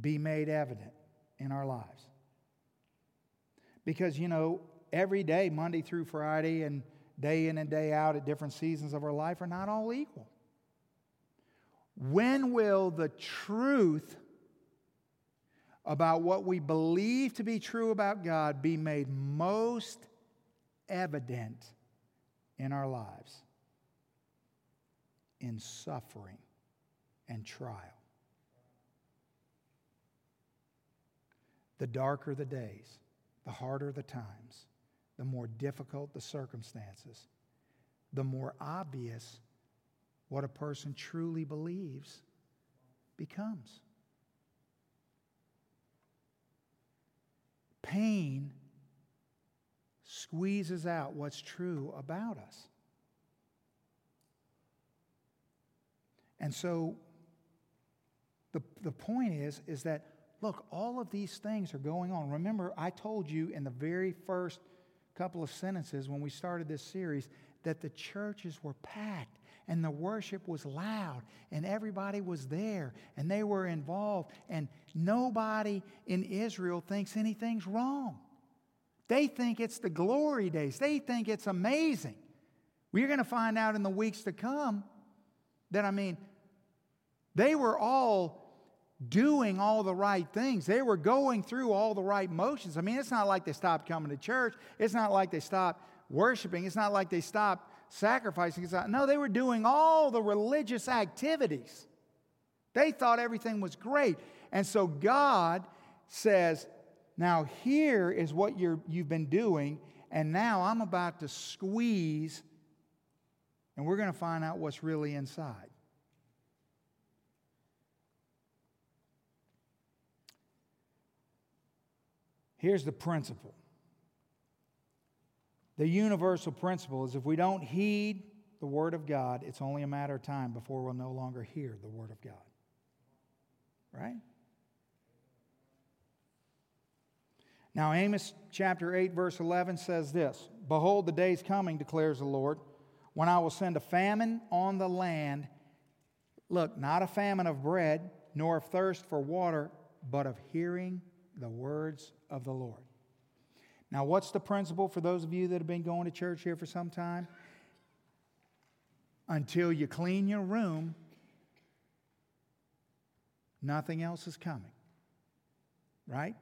be made evident in our lives. Because, you know, every day, Monday through Friday, and day in and day out at different seasons of our life are not all equal. When will the truth about what we believe to be true about God be made most evident in our lives? In suffering and trial. The darker the days, the harder the times, the more difficult the circumstances, the more obvious what a person truly believes becomes. Pain squeezes out what's true about us. And so the, the point is, is that Look, all of these things are going on. Remember, I told you in the very first couple of sentences when we started this series that the churches were packed. And the worship was loud and everybody was there and they were involved and nobody in Israel thinks anything's wrong. They think it's the glory days. They think it's amazing. We're going to find out in the weeks to come that, I mean, they were all doing all the right things. They were going through all the right motions. I mean, it's not like they stopped coming to church. It's not like they stopped worshiping. It's not like they stopped sacrificing. No, they were doing all the religious activities. They thought everything was great. And so God says, now here is what you're, you've been doing, and now I'm about to squeeze, and we're going to find out what's really inside. Here's the principle the universal principle is if we don't heed the Word of God, it's only a matter of time before we'll no longer hear the Word of God. Right? Now, Amos chapter 8, verse 11 says this Behold, the day is coming, declares the Lord, when I will send a famine on the land. Look, not a famine of bread, nor of thirst for water, but of hearing the words of the Lord. Now, what's the principle for those of you that have been going to church here for some time? Until you clean your room, nothing else is coming. Right?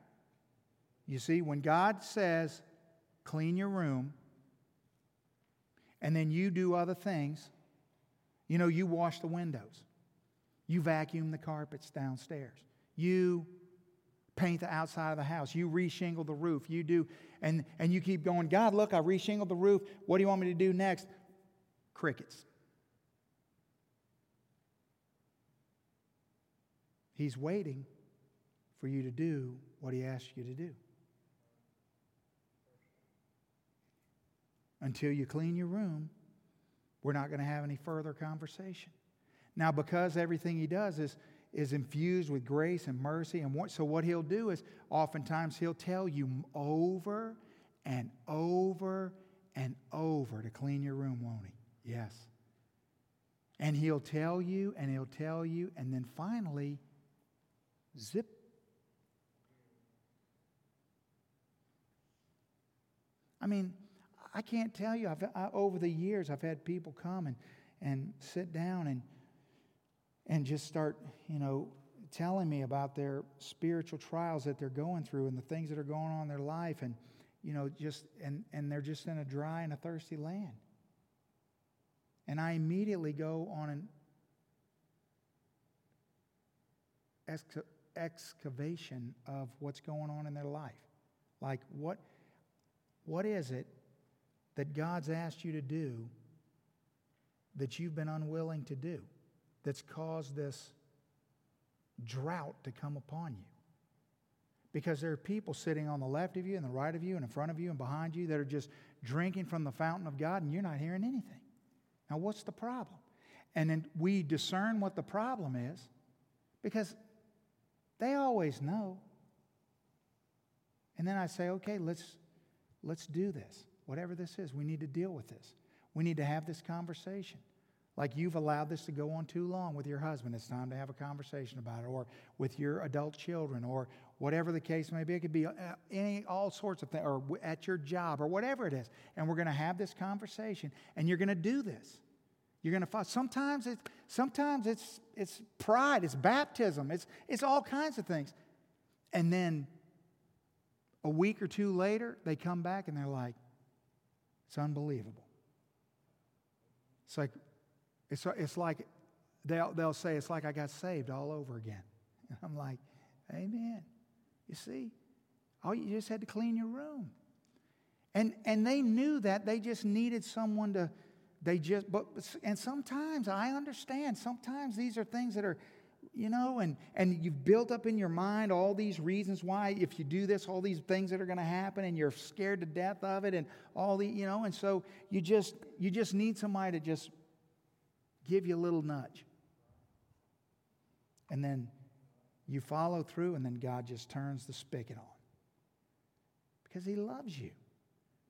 You see, when God says, clean your room, and then you do other things, you know, you wash the windows, you vacuum the carpets downstairs, you paint the outside of the house, you reshingle the roof, you do, and, and you keep going, God, look, I reshingled the roof. What do you want me to do next? Crickets. He's waiting for you to do what he asked you to do. until you clean your room, we're not going to have any further conversation. Now, because everything he does is, is infused with grace and mercy, and what, so what he'll do is oftentimes he'll tell you over and over and over to clean your room, won't he? Yes. And he'll tell you, and he'll tell you, and then finally, zip. I mean, I can't tell you. I've, I, over the years, I've had people come and, and sit down and, and just start, you know, telling me about their spiritual trials that they're going through and the things that are going on in their life. And, you know, just, and, and they're just in a dry and a thirsty land. And I immediately go on an excavation of what's going on in their life. Like, what, what is it that God's asked you to do that you've been unwilling to do that's caused this drought to come upon you. Because there are people sitting on the left of you and the right of you and in front of you and behind you that are just drinking from the fountain of God and you're not hearing anything. Now, what's the problem? And then we discern what the problem is because they always know. And then I say, okay, let's, let's do this. Whatever this is, we need to deal with this. We need to have this conversation. Like you've allowed this to go on too long with your husband, it's time to have a conversation about it, or with your adult children, or whatever the case may be. It could be uh, any, all sorts of things, or at your job, or whatever it is. And we're going to have this conversation, and you're going to do this. You're going to fight. Sometimes it's sometimes it's it's pride, it's baptism, it's it's all kinds of things. And then a week or two later, they come back and they're like, it's unbelievable. It's like, it's, it's like they'll, they'll say, it's like I got saved all over again. And I'm like, Amen. You see, all you just had to clean your room. And, and they knew that. They just needed someone to, they just, but, and sometimes I understand, sometimes these are things that are you know, and, and you've built up in your mind all these reasons why, if you do this, all these things that are going to happen, and you're scared to death of it, and all the, you know, and so you just, you just need somebody to just give you a little nudge. And then you follow through, and then God just turns the spigot on. Because He loves you.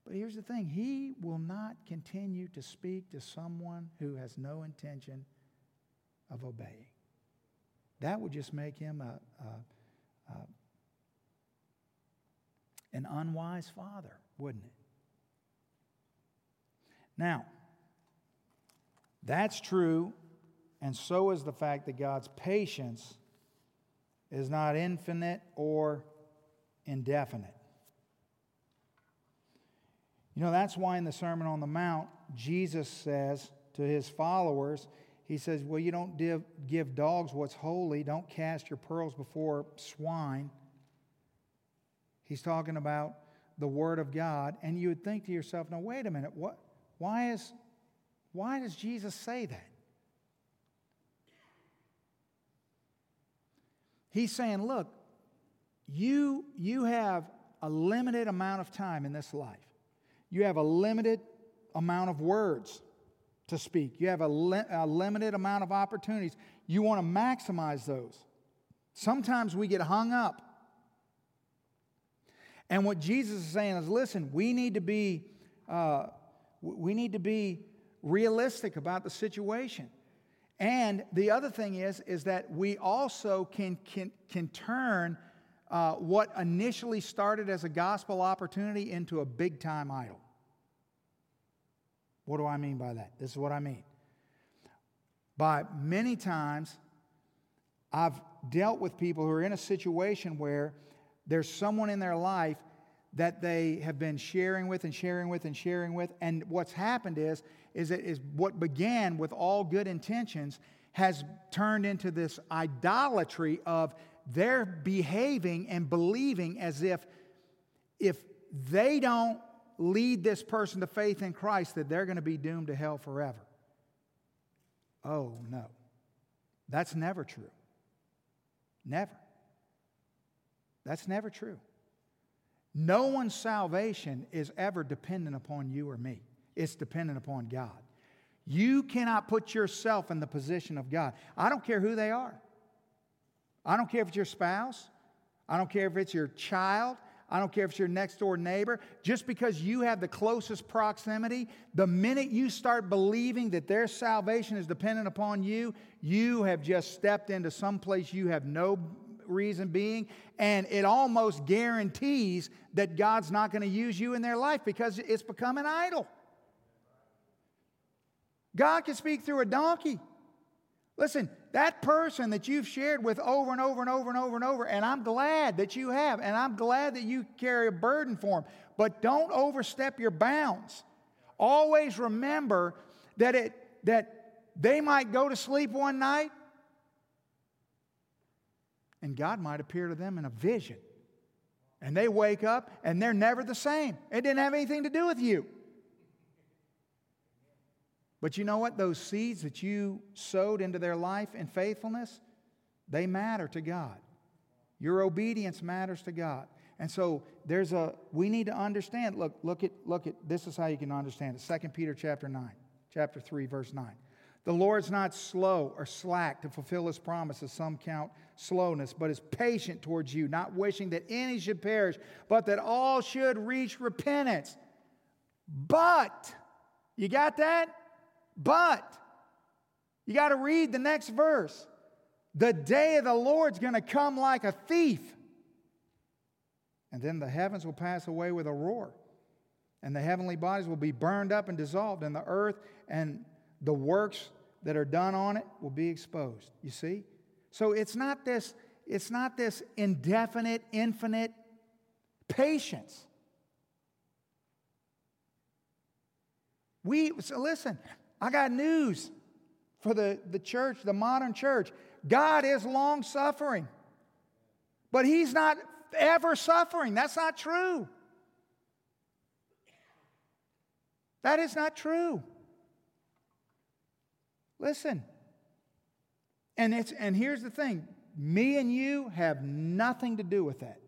But here's the thing He will not continue to speak to someone who has no intention of obeying. That would just make him a, a, a an unwise father, wouldn't it? Now, that's true, and so is the fact that God's patience is not infinite or indefinite. You know, that's why in the Sermon on the Mount, Jesus says to his followers, He says, Well, you don't give, give dogs what's holy, don't cast your pearls before swine. He's talking about the Word of God. And you would think to yourself, now, wait a minute, what, why, is, why does Jesus say that? He's saying, look, you, you have a limited amount of time in this life. You have a limited amount of words to speak. You have a, li- a limited amount of opportunities. You want to maximize those. Sometimes we get hung up. And what Jesus is saying is listen, we need to be, uh, we need to be realistic about the situation. And the other thing is, is that we also can, can, can turn uh, what initially started as a gospel opportunity into a big time idol. What do I mean by that? This is what I mean. By many times, I've dealt with people who are in a situation where there's someone in their life that they have been sharing with and sharing with and sharing with. And what's happened is, is that is what began with all good intentions has turned into this idolatry of they're behaving and believing as if if they don't lead this person to faith in Christ that they're going to be doomed to hell forever. Oh no. That's never true. Never. That's never true. No one's salvation is ever dependent upon you or me. It's dependent upon God. You cannot put yourself in the position of God. I don't care who they are. I don't care if it's your spouse. I don't care if it's your child. I don't care if it's your next door neighbor. Just because you have the closest proximity, the minute you start believing that their salvation is dependent upon you, you have just stepped into some place you have no reason being, and it almost guarantees that God's not going to use you in their life because it's become an idol. God can speak through a donkey. Listen, that person that you've shared with over and over and over and over and over, and I'm glad that you have, and I'm glad that you carry a burden for them, but don't overstep your bounds. Always remember that, it, that they might go to sleep one night and God might appear to them in a vision. And they wake up and they're never the same. It didn't have anything to do with you. But you know what? Those seeds that you sowed into their life in faithfulness, they matter to God. Your obedience matters to God. And so there's a we need to understand. Look, look at look at this is how you can understand it. 2 Peter chapter 9, chapter 3, verse 9. The Lord's not slow or slack to fulfill his promises, some count slowness, but is patient towards you, not wishing that any should perish, but that all should reach repentance. But, you got that? But, you got to read the next verse. The day of the Lord's going to come like a thief. And then the heavens will pass away with a roar. And the heavenly bodies will be burned up and dissolved, and the earth and the works that are done on it will be exposed. You see? So it's not this, it's not this indefinite, infinite patience. We so listen, I got news for the, the church, the modern church. God is long suffering. But he's not ever suffering. That's not true. That is not true. Listen. And, it's, and here's the thing me and you have nothing to do with that.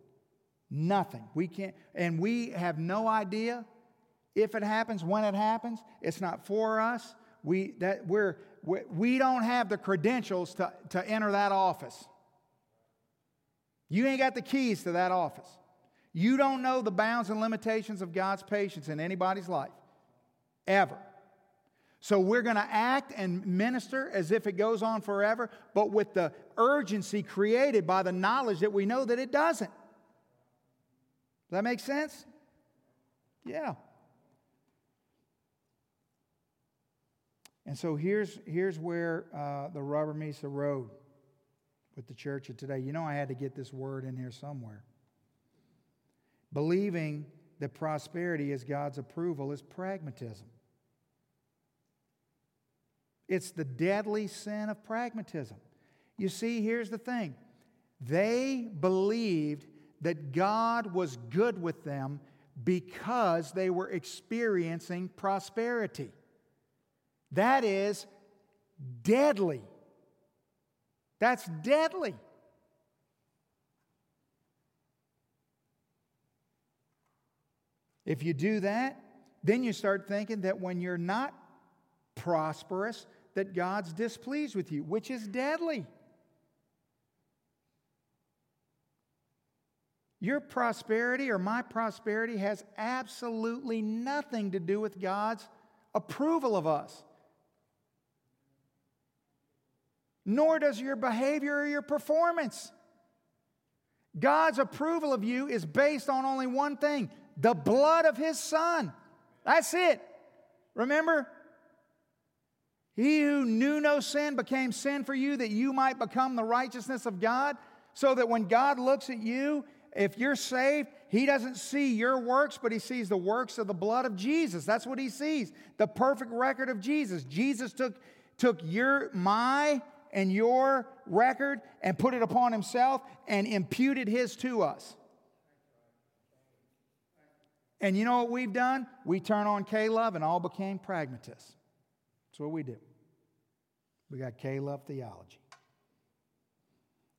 Nothing. We can't, and we have no idea if it happens, when it happens. It's not for us. We, that, we're, we, we don't have the credentials to, to enter that office. You ain't got the keys to that office. You don't know the bounds and limitations of God's patience in anybody's life, ever. So we're going to act and minister as if it goes on forever, but with the urgency created by the knowledge that we know that it doesn't. Does that make sense? Yeah. And so here's, here's where uh, the rubber meets the road with the church of today. You know, I had to get this word in here somewhere. Believing that prosperity is God's approval is pragmatism. It's the deadly sin of pragmatism. You see, here's the thing they believed that God was good with them because they were experiencing prosperity. That is deadly. That's deadly. If you do that, then you start thinking that when you're not prosperous, that God's displeased with you, which is deadly. Your prosperity or my prosperity has absolutely nothing to do with God's approval of us. Nor does your behavior or your performance. God's approval of you is based on only one thing the blood of His Son. That's it. Remember? He who knew no sin became sin for you that you might become the righteousness of God, so that when God looks at you, if you're saved, he doesn't see your works, but he sees the works of the blood of Jesus. That's what he sees. The perfect record of Jesus. Jesus took, took your, my, and your record and put it upon himself and imputed his to us. And you know what we've done? We turn on love and all became pragmatists. That's what we do. We got K-LOVE theology.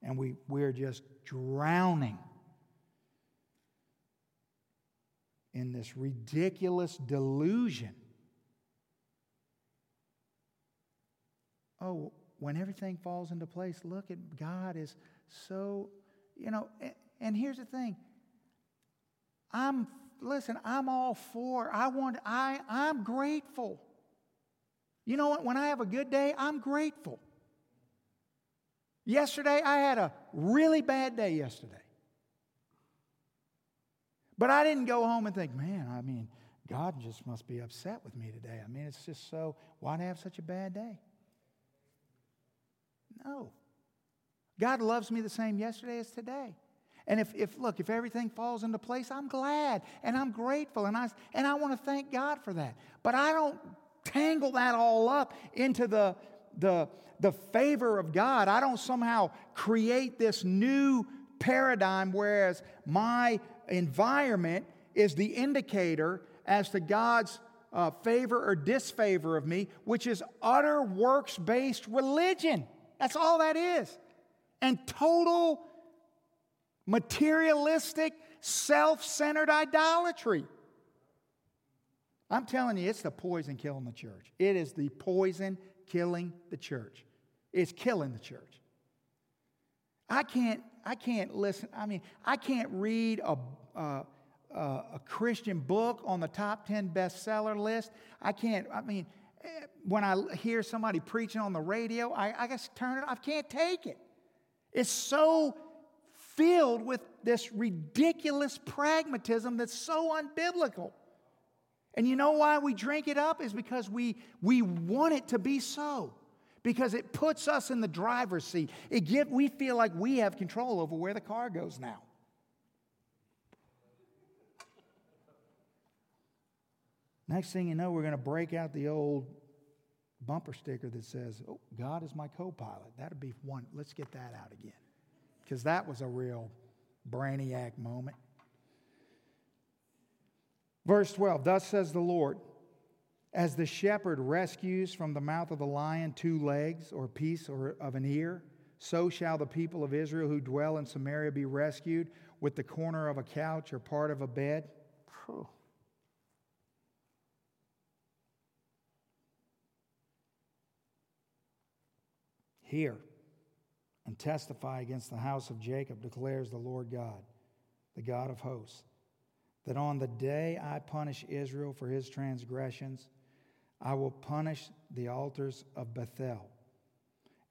And we, we're just drowning in this ridiculous delusion. Oh, when everything falls into place, look at God is so, you know, and here's the thing. I'm listen, I'm all for, I want, I, I'm grateful. You know what? When I have a good day, I'm grateful. Yesterday, I had a really bad day yesterday. But I didn't go home and think, man, I mean, God just must be upset with me today. I mean, it's just so, why'd I have such a bad day? No. God loves me the same yesterday as today. And if, if look, if everything falls into place, I'm glad and I'm grateful and I, and I want to thank God for that. But I don't tangle that all up into the, the, the favor of God. I don't somehow create this new paradigm, whereas my environment is the indicator as to God's uh, favor or disfavor of me, which is utter works based religion. That's all that is. And total materialistic, self centered idolatry. I'm telling you, it's the poison killing the church. It is the poison killing the church. It's killing the church. I can't I can't listen. I mean, I can't read a, a, a Christian book on the top 10 bestseller list. I can't, I mean, eh, when I hear somebody preaching on the radio, I, I just turn it, off. I can't take it. It's so filled with this ridiculous pragmatism that's so unbiblical. And you know why we drink it up? Is because we, we want it to be so because it puts us in the driver's seat. It we feel like we have control over where the car goes now. Next thing you know, we're going to break out the old bumper sticker that says, Oh, God is my co pilot. That'd be one. Let's get that out again. Because that was a real brainiac moment. Verse 12 Thus says the Lord. As the shepherd rescues from the mouth of the lion two legs or a piece or of an ear, so shall the people of Israel who dwell in Samaria be rescued with the corner of a couch or part of a bed. Whew. Hear and testify against the house of Jacob, declares the Lord God. the God of hosts, that on the day I punish Israel for his transgressions, I will punish the altars of Bethel,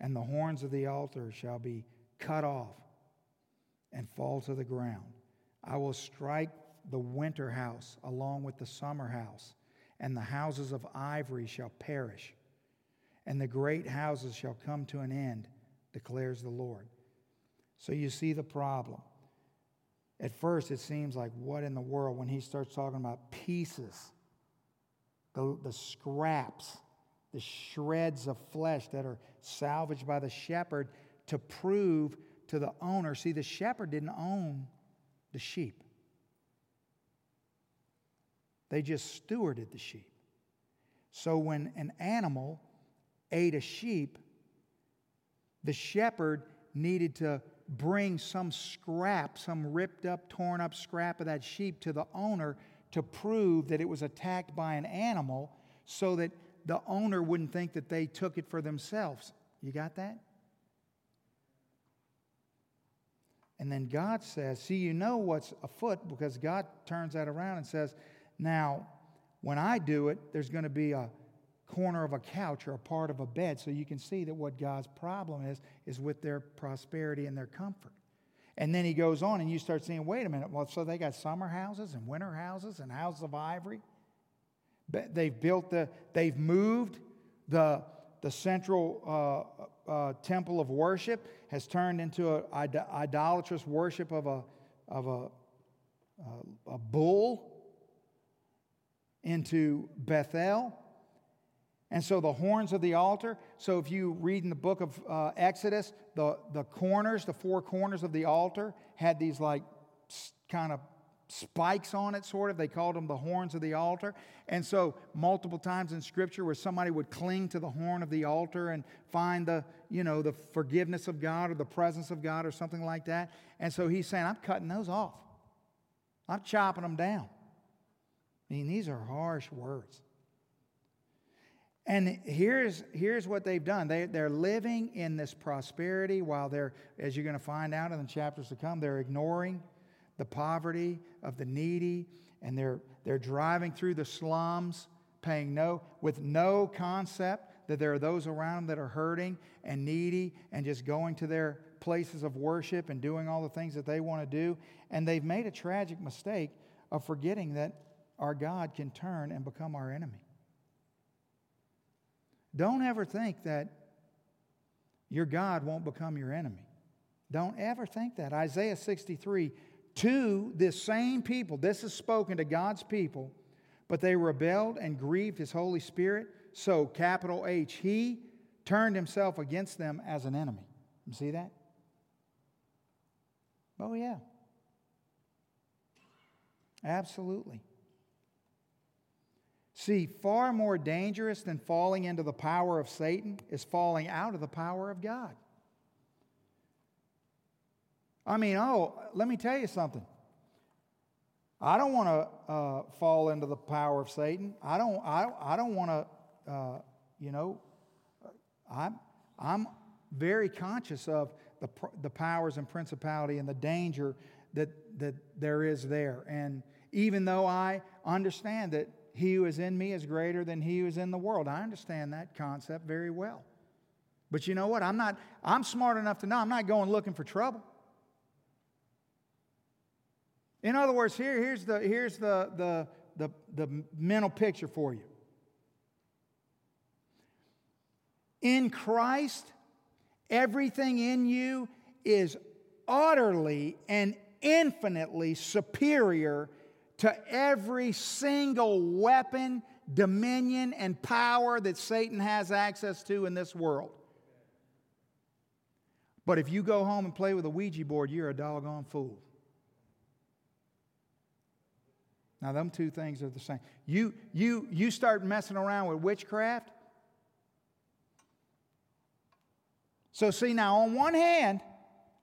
and the horns of the altar shall be cut off and fall to the ground. I will strike the winter house along with the summer house, and the houses of ivory shall perish, and the great houses shall come to an end, declares the Lord. So you see the problem. At first, it seems like, what in the world when he starts talking about pieces, the, the scraps, the shreds of flesh that are salvaged by the shepherd to prove to the owner. See, the shepherd didn't own the sheep, they just stewarded the sheep. So when an animal ate a sheep, the shepherd needed to bring some scrap, some ripped up, torn up scrap of that sheep to the owner to prove that it was attacked by an animal so that the owner wouldn't think that they took it for themselves. You got that? And then God says, See, you know what's afoot because God turns that around and says, Now, when I do it, there's going to be a corner of a couch or a part of a bed. So you can see that what God's problem is, is with their prosperity and their comfort. And then he goes on, and you start seeing, wait a minute, well, so they got summer houses and winter houses and houses of ivory. They've built the, they've moved the, the central uh, uh, temple of worship has turned into an idolatrous worship of a, of a, a, a bull into Bethel. And so the horns of the altar. So if you read in the book of uh, Exodus, the, the corners, the four corners of the altar had these like kind of spikes on it, sort of. They called them the horns of the altar. And so, multiple times in Scripture, where somebody would cling to the horn of the altar and find the, you know, the forgiveness of God or the presence of God or something like that. And so he's saying, I'm cutting those off. I'm chopping them down. I mean, these are harsh words. And here's, here's what they've done. They, they're living in this prosperity while they're, as you're going to find out in the chapters to come, they're ignoring the poverty of the needy, and they're, they're driving through the slums, paying no, with no concept that there are those around them that are hurting and needy, and just going to their places of worship and doing all the things that they want to do. And they've made a tragic mistake of forgetting that our God can turn and become our enemy. Don't ever think that your God won't become your enemy. Don't ever think that. Isaiah 63 to this same people. This is spoken to God's people, but they rebelled and grieved his Holy Spirit. So, capital H, he turned himself against them as an enemy. You see that? Oh, yeah. Absolutely. See, far more dangerous than falling into the power of Satan is falling out of the power of God. I mean, oh, let me tell you something. I don't want to uh, fall into the power of Satan. I don't. I, I don't want to. Uh, you know, I'm. I'm very conscious of the the powers and principality and the danger that that there is there. And even though I understand that he who is in me is greater than he who is in the world, I understand that concept very well. But you know what? I'm not. I'm smart enough to know I'm not going looking for trouble. In other words, here, here's, the, here's the, the, the, the mental picture for you. In Christ, everything in you is utterly and infinitely superior to every single weapon, dominion, and power that Satan has access to in this world. But if you go home and play with a Ouija board, you're a doggone fool. Now, them two things are the same. You, you, you start messing around with witchcraft. So, see, now on one hand,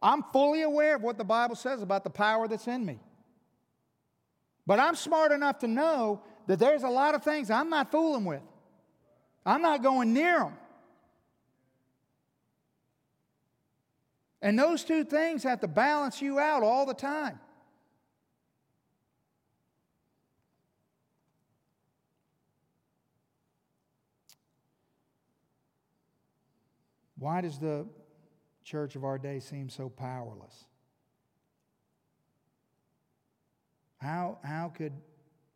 I'm fully aware of what the Bible says about the power that's in me. But I'm smart enough to know that there's a lot of things I'm not fooling with. I'm not going near them. And those two things have to balance you out all the time. Why does the church of our day seem so powerless? How, how could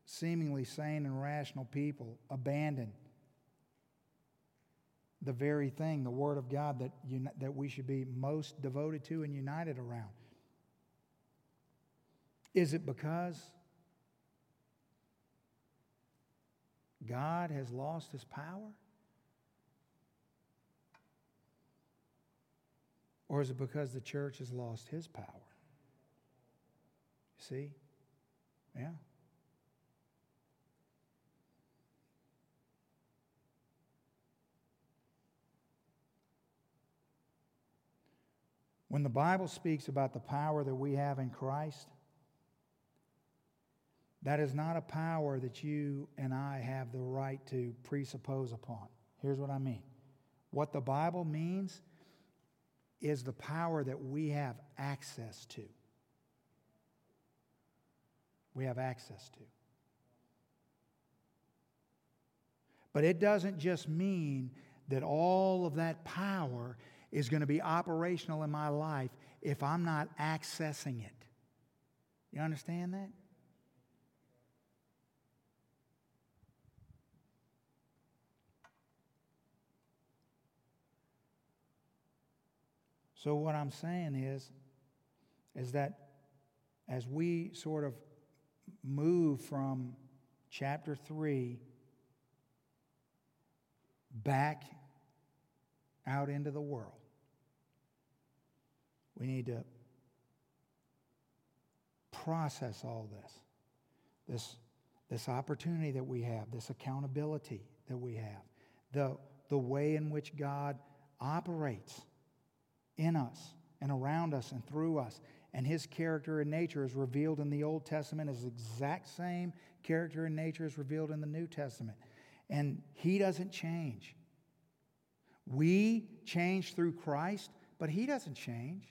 seemingly sane and rational people abandon the very thing, the Word of God, that, uni- that we should be most devoted to and united around? Is it because God has lost his power? Or is it because the church has lost his power? See? Yeah. When the Bible speaks about the power that we have in Christ, that is not a power that you and I have the right to presuppose upon. Here's what I mean. What the Bible means is the power that we have access to. We have access to. But it doesn't just mean that all of that power is going to be operational in my life if I'm not accessing it. You understand that? So what I'm saying is is that as we sort of move from chapter 3 back out into the world, we need to process all this. This, this opportunity that we have, this accountability that we have, the, the way in which God operates in us and around us and through us. And his character and nature is revealed in the Old Testament as the exact same character and nature is revealed in the New Testament. And he doesn't change. We change through Christ, but he doesn't change.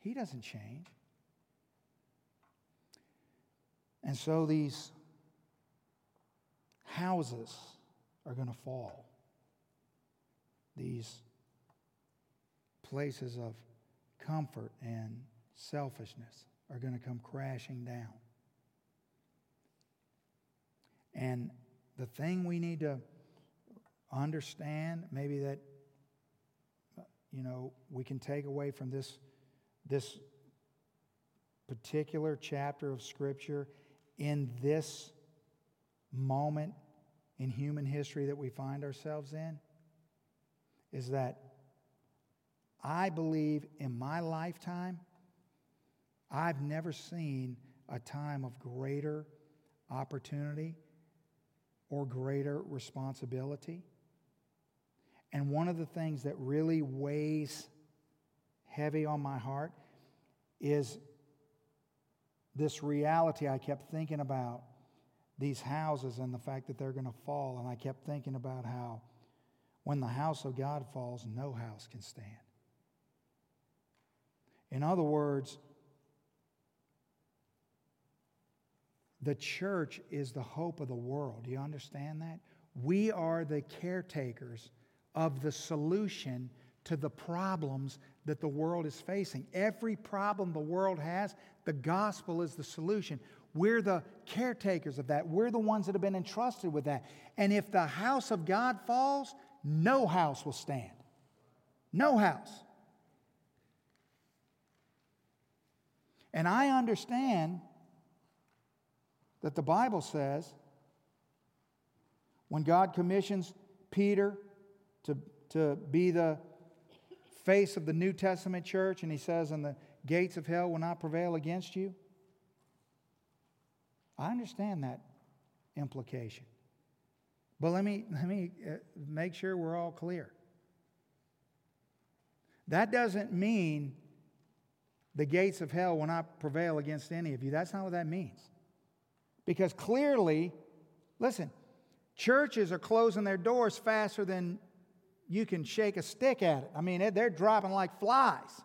He doesn't change. And so these houses are going to fall. These places of comfort and selfishness are going to come crashing down. And the thing we need to understand, maybe that, you know, we can take away from this, this particular chapter of Scripture in this moment in human history that we find ourselves in is that I believe in my lifetime, I've never seen a time of greater opportunity or greater responsibility. And one of the things that really weighs heavy on my heart is this reality I kept thinking about these houses and the fact that they're going to fall. And I kept thinking about how when the house of God falls, no house can stand. In other words, the church is the hope of the world. Do you understand that? We are the caretakers of the solution to the problems that the world is facing. Every problem the world has, the gospel is the solution. We're the caretakers of that. We're the ones that have been entrusted with that. And if the house of God falls, no house will stand. No house. And I understand that the Bible says when God commissions Peter to, to be the face of the New Testament church, and he says, And the gates of hell will not prevail against you. I understand that implication. But let me, let me uh, make sure we're all clear. That doesn't mean the gates of hell will not prevail against any of you. That's not what that means. Because clearly, listen, churches are closing their doors faster than you can shake a stick at it. I mean, they're dropping like flies.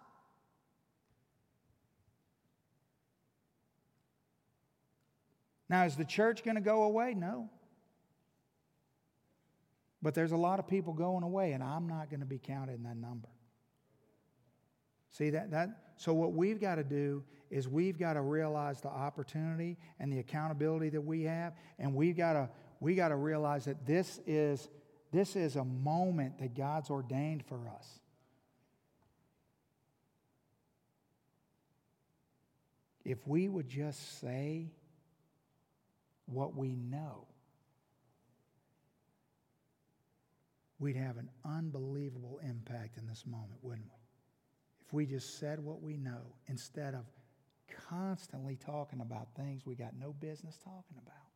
Now, is the church going to go away? No. But there's a lot of people going away, and I'm not going to be counted in that number. See that that so what we've got to do is we've got to realize the opportunity and the accountability that we have and we've got to we got to realize that this is this is a moment that God's ordained for us. If we would just say what we know, we'd have an unbelievable impact in this moment, wouldn't we? If we just said what we know instead of constantly talking about things we got no business talking about.